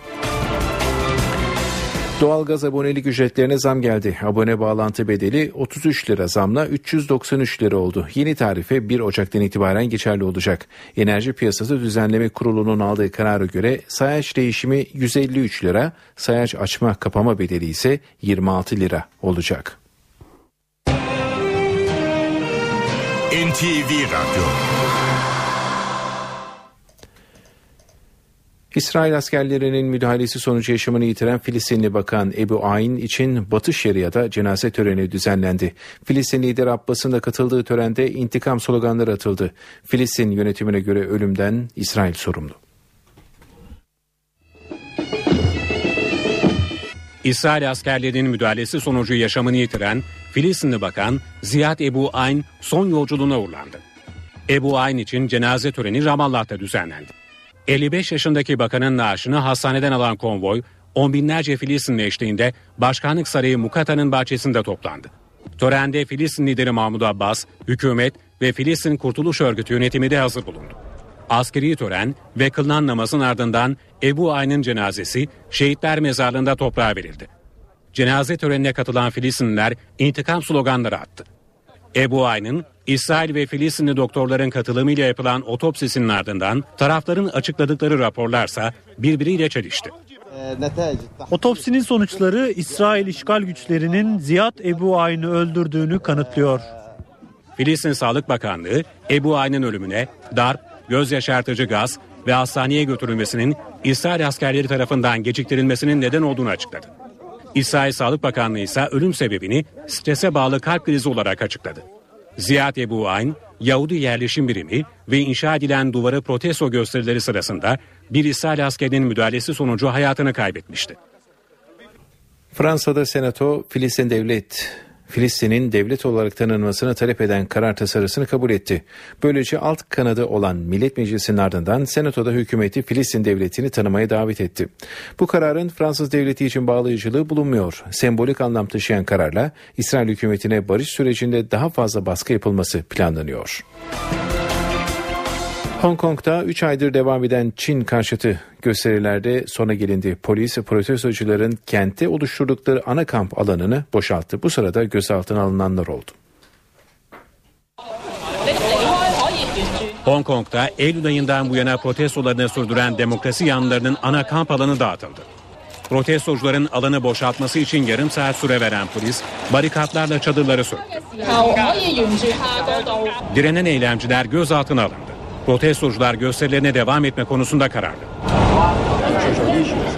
Doğalgaz abonelik ücretlerine zam geldi. Abone bağlantı bedeli 33 lira zamla 393 lira oldu. Yeni tarife 1 Ocak'tan itibaren geçerli olacak. Enerji Piyasası Düzenleme Kurulu'nun aldığı karara göre sayaç değişimi 153 lira, sayaç açma kapama bedeli ise 26 lira olacak. NTV Radyo İsrail askerlerinin müdahalesi sonucu yaşamını yitiren Filistinli Bakan Ebu Ayn için Batı Şeria'da cenaze töreni düzenlendi. Filistin lideri Abbas'ın da katıldığı törende intikam sloganları atıldı. Filistin yönetimine göre ölümden İsrail sorumlu. İsrail askerlerinin müdahalesi sonucu yaşamını yitiren Filistinli Bakan Ziyad Ebu Ayn son yolculuğuna uğurlandı. Ebu Ayn için cenaze töreni Ramallah'ta düzenlendi. 55 yaşındaki bakanın naaşını hastaneden alan konvoy, on binlerce Filistinli eşliğinde Başkanlık Sarayı Mukata'nın bahçesinde toplandı. Törende Filistin lideri Mahmud Abbas, hükümet ve Filistin Kurtuluş Örgütü yönetimi de hazır bulundu. Askeri tören ve kılınan namazın ardından Ebu Ayn'ın cenazesi şehitler mezarlığında toprağa verildi. Cenaze törenine katılan Filistinliler intikam sloganları attı. Ebu Ayn'ın İsrail ve Filistinli doktorların katılımıyla yapılan otopsisinin ardından tarafların açıkladıkları raporlarsa birbiriyle çelişti. Otopsinin sonuçları İsrail işgal güçlerinin Ziyad Ebu Ayn'ı öldürdüğünü kanıtlıyor. Filistin Sağlık Bakanlığı Ebu Ayn'ın ölümüne darp, göz yaşartıcı gaz ve hastaneye götürülmesinin İsrail askerleri tarafından geciktirilmesinin neden olduğunu açıkladı. İsrail Sağlık Bakanlığı ise ölüm sebebini strese bağlı kalp krizi olarak açıkladı. Ziyad Ebu Ayn, Yahudi yerleşim birimi ve inşa edilen duvarı protesto gösterileri sırasında bir İsrail askerinin müdahalesi sonucu hayatını kaybetmişti. Fransa'da Senato Filistin Devlet Filistin'in devlet olarak tanınmasını talep eden karar tasarısını kabul etti. Böylece alt kanadı olan Millet Meclisi'nin ardından Senato'da hükümeti Filistin devletini tanımaya davet etti. Bu kararın Fransız devleti için bağlayıcılığı bulunmuyor. Sembolik anlam taşıyan kararla İsrail hükümetine barış sürecinde daha fazla baskı yapılması planlanıyor. Hong Kong'da 3 aydır devam eden Çin karşıtı gösterilerde sona gelindi. Polis protestocuların kente oluşturdukları ana kamp alanını boşalttı. Bu sırada gözaltına alınanlar oldu. Hong Kong'da Eylül ayından bu yana protestolarını sürdüren demokrasi yanlılarının ana kamp alanı dağıtıldı. Protestocuların alanı boşaltması için yarım saat süre veren polis barikatlarla çadırları söktü. Direnen eylemciler gözaltına alındı. Protestocular gösterilerine devam etme konusunda kararlı.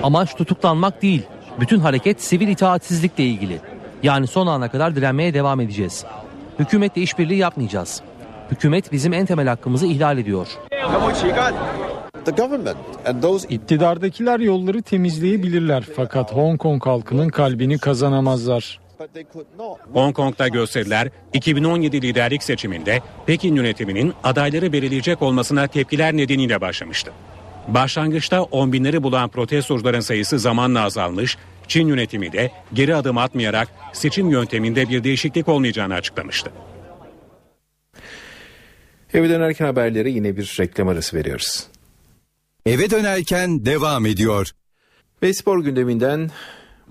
Amaç tutuklanmak değil. Bütün hareket sivil itaatsizlikle ilgili. Yani son ana kadar direnmeye devam edeceğiz. Hükümetle işbirliği yapmayacağız. Hükümet bizim en temel hakkımızı ihlal ediyor. İktidardakiler yolları temizleyebilirler fakat Hong Kong halkının kalbini kazanamazlar. Hong Kong'da gösteriler 2017 liderlik seçiminde Pekin yönetiminin adayları belirleyecek olmasına tepkiler nedeniyle başlamıştı. Başlangıçta on binleri bulan protestocuların sayısı zamanla azalmış, Çin yönetimi de geri adım atmayarak seçim yönteminde bir değişiklik olmayacağını açıklamıştı. Eve dönerken haberlere yine bir reklam arası veriyoruz. Eve dönerken devam ediyor. Ve spor gündeminden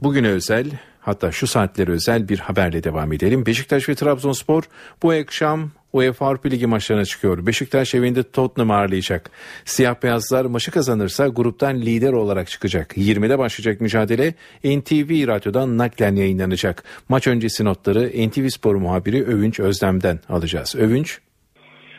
bugüne özel hatta şu saatlere özel bir haberle devam edelim. Beşiktaş ve Trabzonspor bu akşam UEFA Avrupa Ligi maçlarına çıkıyor. Beşiktaş evinde Tottenham ağırlayacak. Siyah beyazlar maçı kazanırsa gruptan lider olarak çıkacak. 20'de başlayacak mücadele NTV Radyo'dan naklen yayınlanacak. Maç öncesi notları NTV Spor muhabiri Övünç Özlem'den alacağız. Övünç.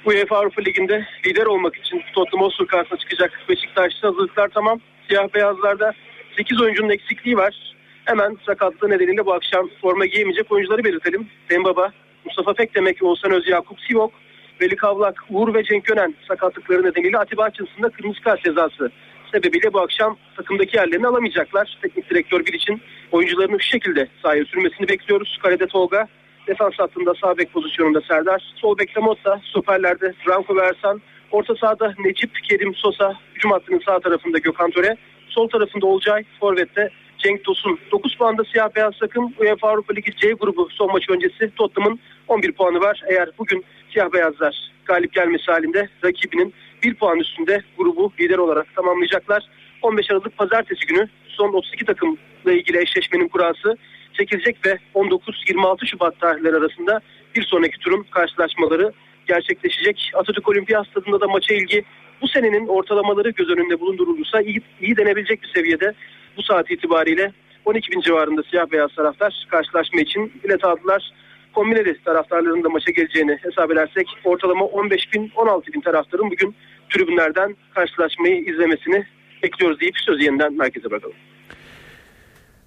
UEFA Avrupa Ligi'nde lider olmak için Tottenham Hotspur karşısına çıkacak Beşiktaş'ta hazırlıklar tamam. Siyah beyazlarda 8 oyuncunun eksikliği var. Hemen sakatlığı nedeniyle bu akşam forma giyemeyecek oyuncuları belirtelim. Dembaba, Mustafa Pekdemek, Oğuzhan Özyakup, Sivok, Veli Kavlak, Uğur ve Cenk Önen sakatlıkları nedeniyle Atiba Hutchinson'da kırmızı kart cezası sebebiyle bu akşam takımdaki yerlerini alamayacaklar. Teknik direktör bir için oyuncularının şu şekilde sahaya sürmesini bekliyoruz. Kalede Tolga, defans hattında sağ bek pozisyonunda Serdar, sol bekte Motta, stoperlerde Franco Versan, orta sahada Necip, Kerim Sosa, hücum hattının sağ tarafında Gökhan Töre, sol tarafında Olcay, forvette Cenk Tosun. 9 puanda siyah beyaz takım UEFA Avrupa Ligi C grubu son maç öncesi Tottenham'ın 11 puanı var. Eğer bugün siyah beyazlar galip gelmesi halinde rakibinin 1 puan üstünde grubu lider olarak tamamlayacaklar. 15 Aralık pazartesi günü son 32 takımla ilgili eşleşmenin kurası çekilecek ve 19-26 Şubat tarihleri arasında bir sonraki turun karşılaşmaları gerçekleşecek. Atatürk Olimpiyat Stadı'nda da maça ilgi bu senenin ortalamaları göz önünde bulundurulursa iyi, iyi denebilecek bir seviyede bu saat itibariyle 12 bin civarında siyah beyaz taraftar karşılaşma için bilet aldılar. Kombineli taraftarların da maça geleceğini hesap edersek ortalama 15 bin 16 bin taraftarın bugün tribünlerden karşılaşmayı izlemesini bekliyoruz deyip sözü yeniden merkeze bırakalım.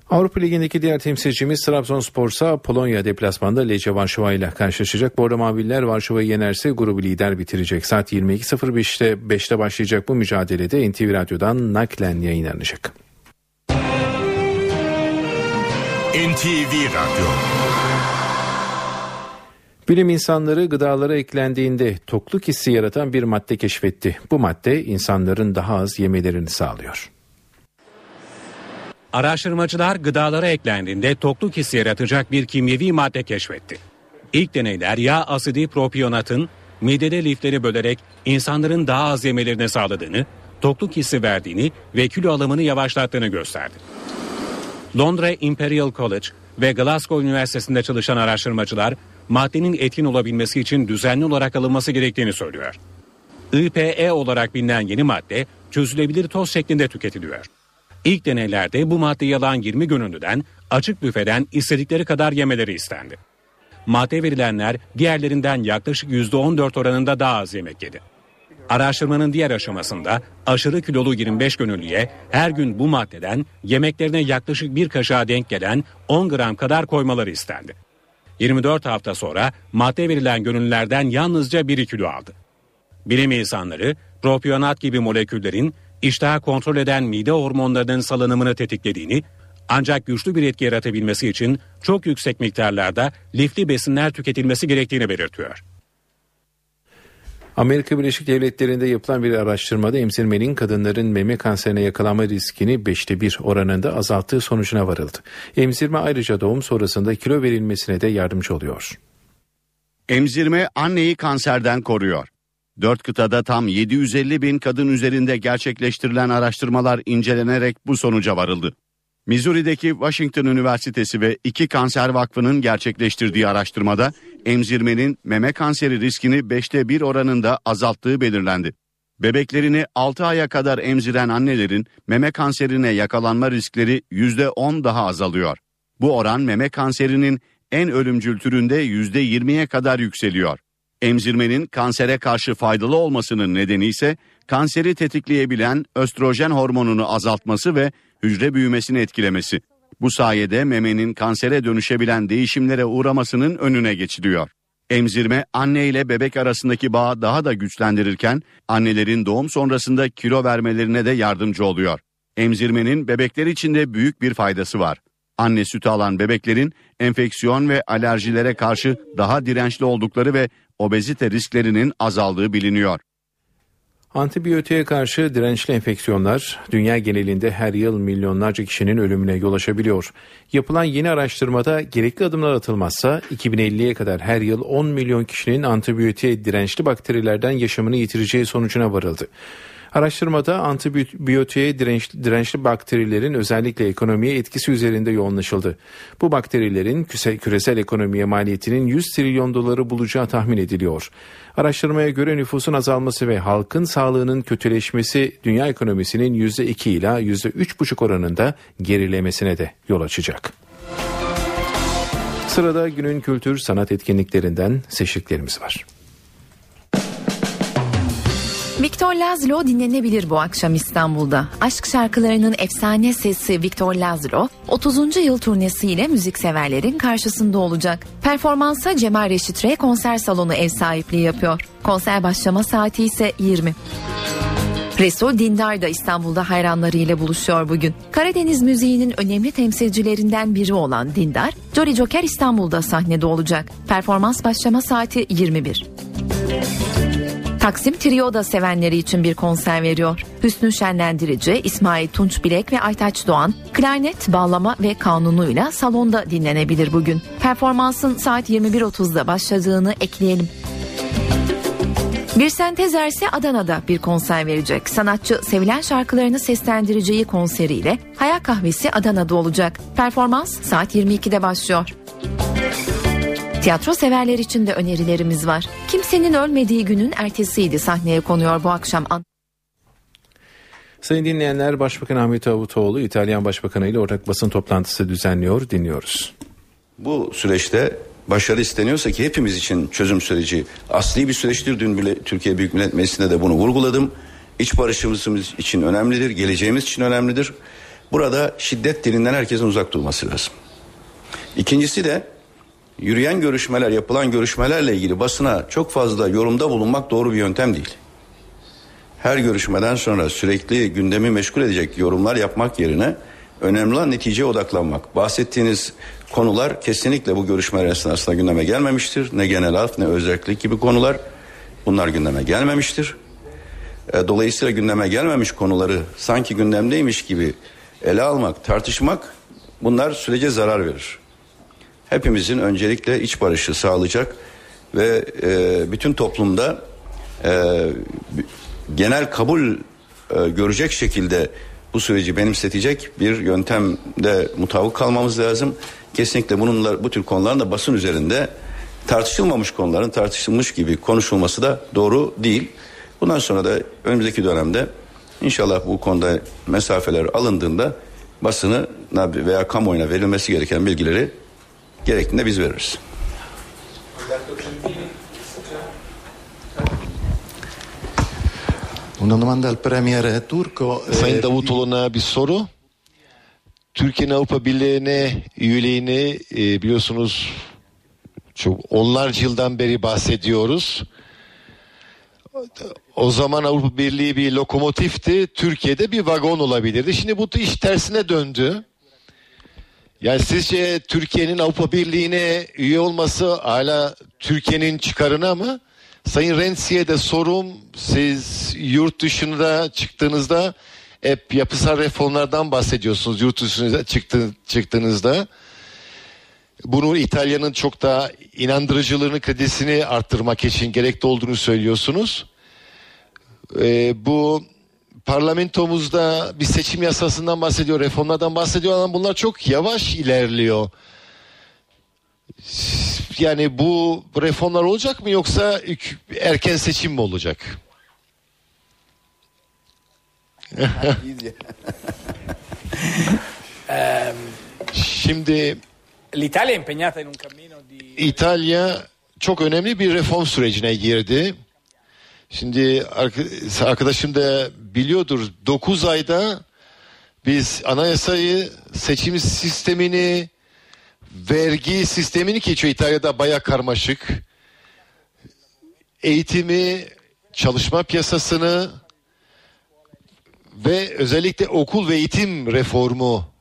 Avrupa Ligi'ndeki diğer temsilcimiz Trabzonspor ise Polonya deplasmanda Lece Varşova ile karşılaşacak. Bordo Maviller Varşova'yı yenerse grubu lider bitirecek. Saat 22.05'te 5'te başlayacak bu mücadelede NTV Radyo'dan naklen yayınlanacak. NTV Radyo Bilim insanları gıdalara eklendiğinde tokluk hissi yaratan bir madde keşfetti. Bu madde insanların daha az yemelerini sağlıyor. Araştırmacılar gıdalara eklendiğinde tokluk hissi yaratacak bir kimyevi madde keşfetti. İlk deneyler yağ asidi propionatın midede lifleri bölerek insanların daha az yemelerini sağladığını, tokluk hissi verdiğini ve kilo alımını yavaşlattığını gösterdi. Londra Imperial College ve Glasgow Üniversitesi'nde çalışan araştırmacılar maddenin etkin olabilmesi için düzenli olarak alınması gerektiğini söylüyor. IPE olarak bilinen yeni madde çözülebilir toz şeklinde tüketiliyor. İlk deneylerde bu maddeyi alan 20 gönüllüden açık büfeden istedikleri kadar yemeleri istendi. Madde verilenler diğerlerinden yaklaşık %14 oranında daha az yemek yedi. Araştırmanın diğer aşamasında aşırı kilolu 25 gönüllüye her gün bu maddeden yemeklerine yaklaşık bir kaşığa denk gelen 10 gram kadar koymaları istendi. 24 hafta sonra madde verilen gönüllülerden yalnızca 1 kilo aldı. Bilim insanları propionat gibi moleküllerin iştahı kontrol eden mide hormonlarının salınımını tetiklediğini ancak güçlü bir etki yaratabilmesi için çok yüksek miktarlarda lifli besinler tüketilmesi gerektiğini belirtiyor. Amerika Birleşik Devletleri'nde yapılan bir araştırmada emzirmenin kadınların meme kanserine yakalanma riskini 5'te 1 oranında azalttığı sonucuna varıldı. Emzirme ayrıca doğum sonrasında kilo verilmesine de yardımcı oluyor. Emzirme anneyi kanserden koruyor. Dört kıtada tam 750 bin kadın üzerinde gerçekleştirilen araştırmalar incelenerek bu sonuca varıldı. Missouri'deki Washington Üniversitesi ve iki kanser vakfının gerçekleştirdiği araştırmada emzirmenin meme kanseri riskini 5'te 1 oranında azalttığı belirlendi. Bebeklerini 6 aya kadar emziren annelerin meme kanserine yakalanma riskleri %10 daha azalıyor. Bu oran meme kanserinin en ölümcül türünde %20'ye kadar yükseliyor. Emzirmenin kansere karşı faydalı olmasının nedeni ise kanseri tetikleyebilen östrojen hormonunu azaltması ve hücre büyümesini etkilemesi. Bu sayede memenin kansere dönüşebilen değişimlere uğramasının önüne geçiliyor. Emzirme anne ile bebek arasındaki bağı daha da güçlendirirken annelerin doğum sonrasında kilo vermelerine de yardımcı oluyor. Emzirmenin bebekler için de büyük bir faydası var. Anne sütü alan bebeklerin enfeksiyon ve alerjilere karşı daha dirençli oldukları ve obezite risklerinin azaldığı biliniyor. Antibiyotiğe karşı dirençli enfeksiyonlar dünya genelinde her yıl milyonlarca kişinin ölümüne yol açabiliyor. Yapılan yeni araştırmada gerekli adımlar atılmazsa 2050'ye kadar her yıl 10 milyon kişinin antibiyotiğe dirençli bakterilerden yaşamını yitireceği sonucuna varıldı. Araştırmada antibiyotiğe dirençli, dirençli bakterilerin özellikle ekonomiye etkisi üzerinde yoğunlaşıldı. Bu bakterilerin küresel ekonomiye maliyetinin 100 trilyon doları bulacağı tahmin ediliyor. Araştırmaya göre nüfusun azalması ve halkın sağlığının kötüleşmesi dünya ekonomisinin %2 ila %3,5 oranında gerilemesine de yol açacak. Sırada günün kültür sanat etkinliklerinden seçtiklerimiz var. Viktor Lazlo dinlenebilir bu akşam İstanbul'da. Aşk şarkılarının efsane sesi Viktor Lazlo 30. yıl turnesiyle müzikseverlerin karşısında olacak. Performansa Cemal Reşit Rey konser salonu ev sahipliği yapıyor. Konser başlama saati ise 20. Resul Dindar da İstanbul'da hayranlarıyla buluşuyor bugün. Karadeniz müziğinin önemli temsilcilerinden biri olan Dindar, Jolly Joker İstanbul'da sahnede olacak. Performans başlama saati 21. Taksim Trio da sevenleri için bir konser veriyor. Hüsnü Şenlendirici, İsmail Tunç Bilek ve Aytaç Doğan, klarnet, bağlama ve kanunuyla salonda dinlenebilir bugün. Performansın saat 21.30'da başladığını ekleyelim. Bir sentez ise Adana'da bir konser verecek. Sanatçı sevilen şarkılarını seslendireceği konseriyle Hayal Kahvesi Adana'da olacak. Performans saat 22'de başlıyor. Tiyatro severler için de önerilerimiz var. Kimsenin ölmediği günün ertesiydi sahneye konuyor bu akşam. Sayın dinleyenler Başbakan Ahmet Davutoğlu İtalyan Başbakanı ile ortak basın toplantısı düzenliyor dinliyoruz. Bu süreçte başarı isteniyorsa ki hepimiz için çözüm süreci asli bir süreçtir. Dün bile Türkiye Büyük Millet Meclisi'nde de bunu vurguladım. İç barışımız için önemlidir, geleceğimiz için önemlidir. Burada şiddet dilinden herkesin uzak durması lazım. İkincisi de yürüyen görüşmeler, yapılan görüşmelerle ilgili basına çok fazla yorumda bulunmak doğru bir yöntem değil. Her görüşmeden sonra sürekli gündemi meşgul edecek yorumlar yapmak yerine önemli olan neticeye odaklanmak. Bahsettiğiniz konular kesinlikle bu görüşmeler esnasında gündeme gelmemiştir. Ne genel af ne özellik gibi konular bunlar gündeme gelmemiştir. E, dolayısıyla gündeme gelmemiş konuları sanki gündemdeymiş gibi ele almak, tartışmak bunlar sürece zarar verir hepimizin öncelikle iç barışı sağlayacak ve e, bütün toplumda e, genel kabul e, görecek şekilde bu süreci benimsetecek bir yöntemde mutabık kalmamız lazım. Kesinlikle bununla bu tür konuların da basın üzerinde tartışılmamış konuların tartışılmış gibi konuşulması da doğru değil. Bundan sonra da önümüzdeki dönemde inşallah bu konuda mesafeler alındığında basını veya kamuoyuna verilmesi gereken bilgileri Gerektiğinde biz veririz. Una domanda al Premier Turco. Sayın Davutoğlu'na bir soru. Türkiye'nin Avrupa Birliği'ne üyeliğini e, biliyorsunuz çok onlarca yıldan beri bahsediyoruz. O zaman Avrupa Birliği bir lokomotifti. Türkiye'de bir vagon olabilirdi. Şimdi bu iş tersine döndü. Yani sizce Türkiye'nin Avrupa Birliği'ne üye olması hala Türkiye'nin çıkarına mı? Sayın Rensi'ye de sorum siz yurt dışında çıktığınızda hep yapısal reformlardan bahsediyorsunuz yurt dışına çıktı, çıktığınızda. Bunu İtalya'nın çok da inandırıcılığını kredisini arttırmak için gerekli olduğunu söylüyorsunuz. e, bu parlamentomuzda bir seçim yasasından bahsediyor, reformlardan bahsediyor ama bunlar çok yavaş ilerliyor. Yani bu reformlar olacak mı yoksa erken seçim mi olacak? Şimdi İtalya çok önemli bir reform sürecine girdi. Şimdi arkadaşım da biliyordur 9 ayda biz anayasayı, seçim sistemini, vergi sistemini ki şu İtalya'da baya karmaşık. Eğitimi, çalışma piyasasını ve özellikle okul ve eğitim reformu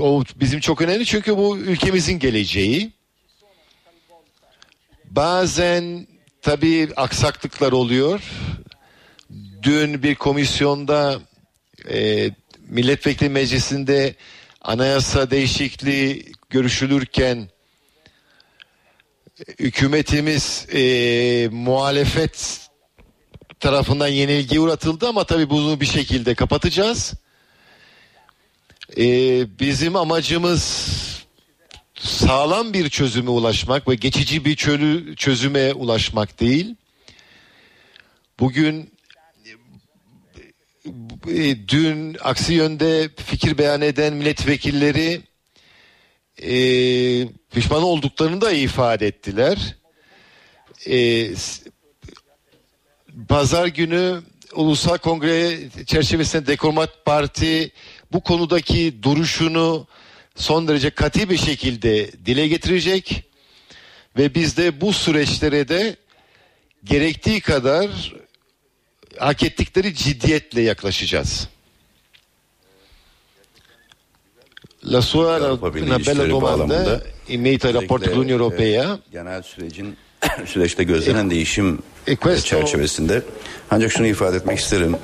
o bizim çok önemli çünkü bu ülkemizin geleceği. Bazen tabii aksaklıklar oluyor. Dün bir komisyonda e, milletvekili meclisinde anayasa değişikliği görüşülürken hükümetimiz e, muhalefet tarafından yenilgi uğratıldı ama tabii bunu bir şekilde kapatacağız. E, bizim amacımız sağlam bir çözüme ulaşmak ve geçici bir çölü, çözüme ulaşmak değil. Bugün e, dün aksi yönde fikir beyan eden milletvekilleri e, pişman olduklarını da ifade ettiler. E, Pazar günü Ulusal Kongre çerçevesinde Dekomat Parti bu konudaki duruşunu son derece katı bir şekilde dile getirecek ve biz de bu süreçlere de gerektiği kadar hak ettikleri ciddiyetle yaklaşacağız. La sua una bella domanda in merito ai rapporti Europea. Genel sürecin süreçte gözlenen değişim e, çerçevesinde ancak şunu ifade etmek isterim.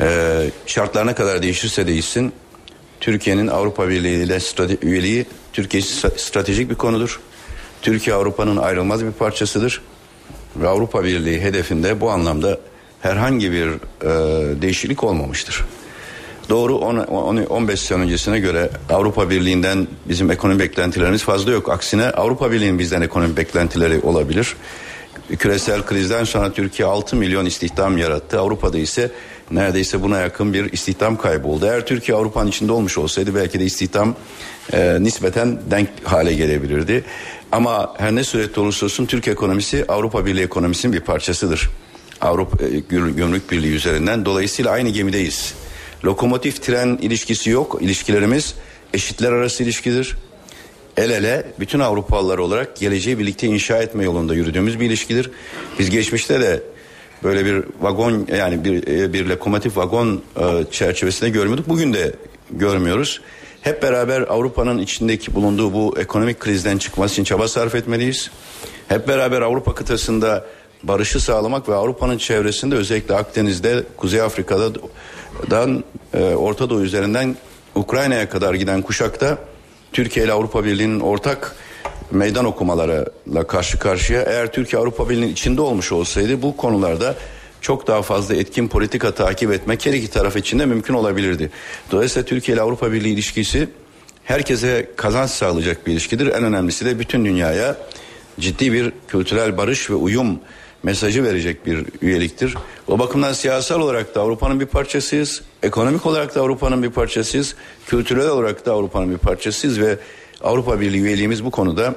Ee, şartlar ne kadar değişirse değişsin Türkiye'nin Avrupa Birliği ile üyeliği Türkiye stratejik bir konudur. Türkiye Avrupa'nın ayrılmaz bir parçasıdır. Ve Avrupa Birliği hedefinde bu anlamda herhangi bir e, değişiklik olmamıştır. Doğru 15 sene öncesine göre Avrupa Birliği'nden bizim ekonomi beklentilerimiz fazla yok. Aksine Avrupa Birliği'nin bizden ekonomi beklentileri olabilir. Küresel krizden sonra Türkiye 6 milyon istihdam yarattı. Avrupa'da ise neredeyse buna yakın bir istihdam kaybı oldu. Eğer Türkiye Avrupa'nın içinde olmuş olsaydı belki de istihdam e, nispeten denk hale gelebilirdi. Ama her ne surette olursa olsun Türk ekonomisi Avrupa Birliği ekonomisinin bir parçasıdır. Avrupa e, Gümrük Birliği üzerinden. Dolayısıyla aynı gemideyiz. Lokomotif tren ilişkisi yok. İlişkilerimiz eşitler arası ilişkidir. El ele bütün Avrupalılar olarak geleceği birlikte inşa etme yolunda yürüdüğümüz bir ilişkidir. Biz geçmişte de böyle bir vagon yani bir e, bir lokomotif vagon e, çerçevesinde görmüyorduk. Bugün de görmüyoruz. Hep beraber Avrupa'nın içindeki bulunduğu bu ekonomik krizden çıkması için çaba sarf etmeliyiz. Hep beraber Avrupa kıtasında barışı sağlamak ve Avrupa'nın çevresinde özellikle Akdeniz'de, Kuzey Afrika'dan e, Orta Doğu üzerinden Ukrayna'ya kadar giden kuşakta Türkiye ile Avrupa Birliği'nin ortak meydan okumalarıyla karşı karşıya. Eğer Türkiye Avrupa Birliği'nin içinde olmuş olsaydı bu konularda çok daha fazla etkin politika takip etmek her iki taraf için de mümkün olabilirdi. Dolayısıyla Türkiye ile Avrupa Birliği ilişkisi herkese kazanç sağlayacak bir ilişkidir. En önemlisi de bütün dünyaya ciddi bir kültürel barış ve uyum mesajı verecek bir üyeliktir. O bakımdan siyasal olarak da Avrupa'nın bir parçasıyız. Ekonomik olarak da Avrupa'nın bir parçasıyız. Kültürel olarak da Avrupa'nın bir parçasıyız ve Avrupa Birliği üyeliğimiz bu konuda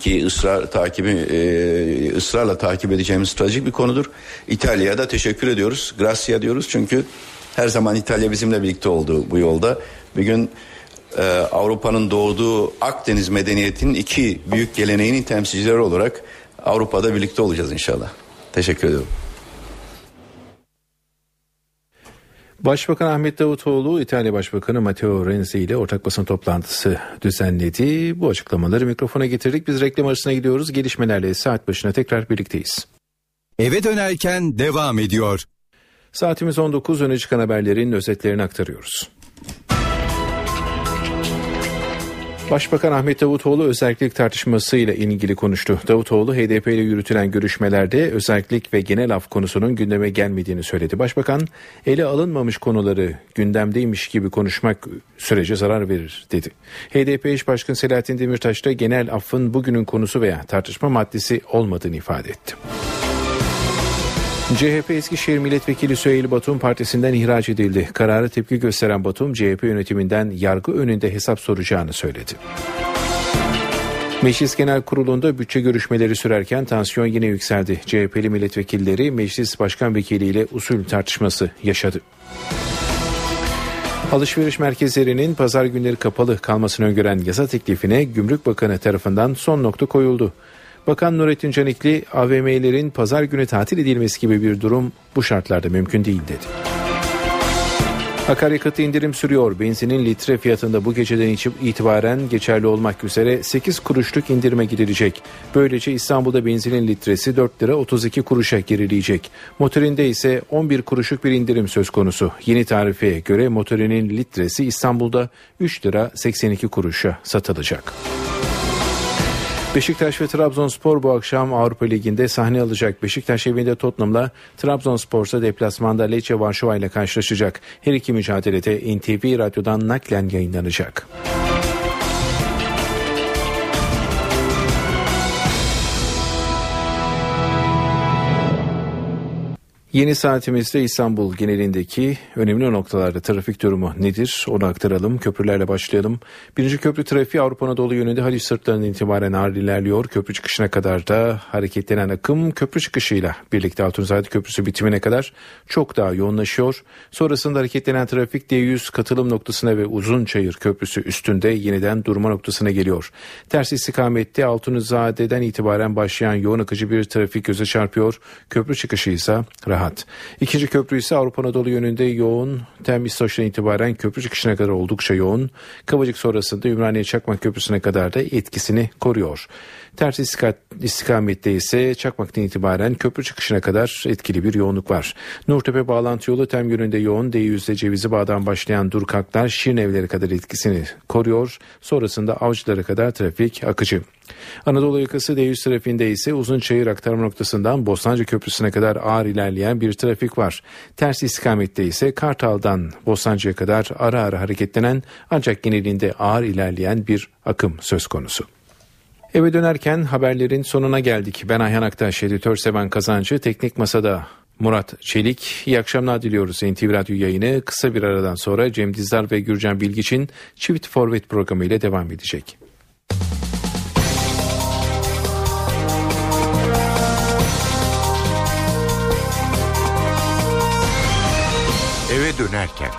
ki ısrar takibi e, ısrarla takip edeceğimiz stratejik bir konudur. İtalya'ya da teşekkür ediyoruz. Gracia diyoruz çünkü her zaman İtalya bizimle birlikte oldu bu yolda. Bir gün e, Avrupa'nın doğduğu Akdeniz medeniyetinin iki büyük geleneğinin temsilcileri olarak Avrupa'da birlikte olacağız inşallah. Teşekkür ediyorum. Başbakan Ahmet Davutoğlu İtalya Başbakanı Matteo Renzi ile ortak basın toplantısı düzenledi. Bu açıklamaları mikrofona getirdik. Biz reklam arasına gidiyoruz. Gelişmelerle saat başına tekrar birlikteyiz. Eve dönerken devam ediyor. Saatimiz 19 öne çıkan haberlerin özetlerini aktarıyoruz. Başbakan Ahmet Davutoğlu özellik tartışmasıyla ilgili konuştu. Davutoğlu HDP ile yürütülen görüşmelerde özellik ve genel af konusunun gündeme gelmediğini söyledi. Başbakan ele alınmamış konuları gündemdeymiş gibi konuşmak sürece zarar verir dedi. HDP eş başkan Selahattin Demirtaş da genel affın bugünün konusu veya tartışma maddesi olmadığını ifade etti. CHP Eskişehir Milletvekili Süheyl Batum partisinden ihraç edildi. Kararı tepki gösteren Batum CHP yönetiminden yargı önünde hesap soracağını söyledi. Meclis Genel Kurulu'nda bütçe görüşmeleri sürerken tansiyon yine yükseldi. CHP'li milletvekilleri meclis başkan vekiliyle usul tartışması yaşadı. Alışveriş merkezlerinin pazar günleri kapalı kalmasını öngören yasa teklifine Gümrük Bakanı tarafından son nokta koyuldu. Bakan Nurettin Canikli AVM'lerin pazar günü tatil edilmesi gibi bir durum bu şartlarda mümkün değil dedi. Akaryakıt indirim sürüyor. Benzinin litre fiyatında bu geceden itibaren geçerli olmak üzere 8 kuruşluk indirime gidilecek. Böylece İstanbul'da benzinin litresi 4 lira 32 kuruşa gerileyecek. Motorinde ise 11 kuruşluk bir indirim söz konusu. Yeni tarifeye göre motorinin litresi İstanbul'da 3 lira 82 kuruşa satılacak. Beşiktaş ve Trabzonspor bu akşam Avrupa Ligi'nde sahne alacak. Beşiktaş evinde Tottenham'la Trabzonspor ise deplasmanda Lecce Varşova ile karşılaşacak. Her iki mücadelede NTV Radyo'dan naklen yayınlanacak. Yeni saatimizde İstanbul genelindeki önemli noktalarda trafik durumu nedir? Onu aktaralım. Köprülerle başlayalım. Birinci köprü trafiği Avrupa Anadolu yönünde Haliç sırtlarından itibaren ağır ilerliyor. Köprü çıkışına kadar da hareketlenen akım köprü çıkışıyla birlikte Altunzade Köprüsü bitimine kadar çok daha yoğunlaşıyor. Sonrasında hareketlenen trafik D100 katılım noktasına ve Uzunçayır Köprüsü üstünde yeniden durma noktasına geliyor. Ters istikamette Altunzade'den itibaren başlayan yoğun akıcı bir trafik göze çarpıyor. Köprü çıkışı ise rahat. İkinci köprü ise Avrupa Anadolu yönünde yoğun. Tem İstoç'tan itibaren köprü çıkışına kadar oldukça yoğun. Kavacık sonrasında Ümraniye Çakmak Köprüsü'ne kadar da etkisini koruyor. Ters istikamette ise Çakmak'tan itibaren köprü çıkışına kadar etkili bir yoğunluk var. Nurtepe bağlantı yolu tem yönünde yoğun. D100'de Cevizi Bağ'dan başlayan Durkaklar Şirinevleri kadar etkisini koruyor. Sonrasında Avcılara kadar trafik akıcı. Anadolu yakası D100 trafiğinde ise Uzunçayır aktarma noktasından Bostancı Köprüsü'ne kadar ağır ilerleyen bir trafik var. Ters istikamette ise Kartal'dan Bostancı'ya kadar ara ara hareketlenen ancak genelinde ağır ilerleyen bir akım söz konusu. Eve dönerken haberlerin sonuna geldik. Ben Ayhan Aktaş, editör Seven Kazancı, teknik masada Murat Çelik. İyi akşamlar diliyoruz NTV Radyo yayını. Kısa bir aradan sonra Cem Dizdar ve Gürcan Bilgiç'in Çift Forvet programı ile devam edecek. Eve dönerken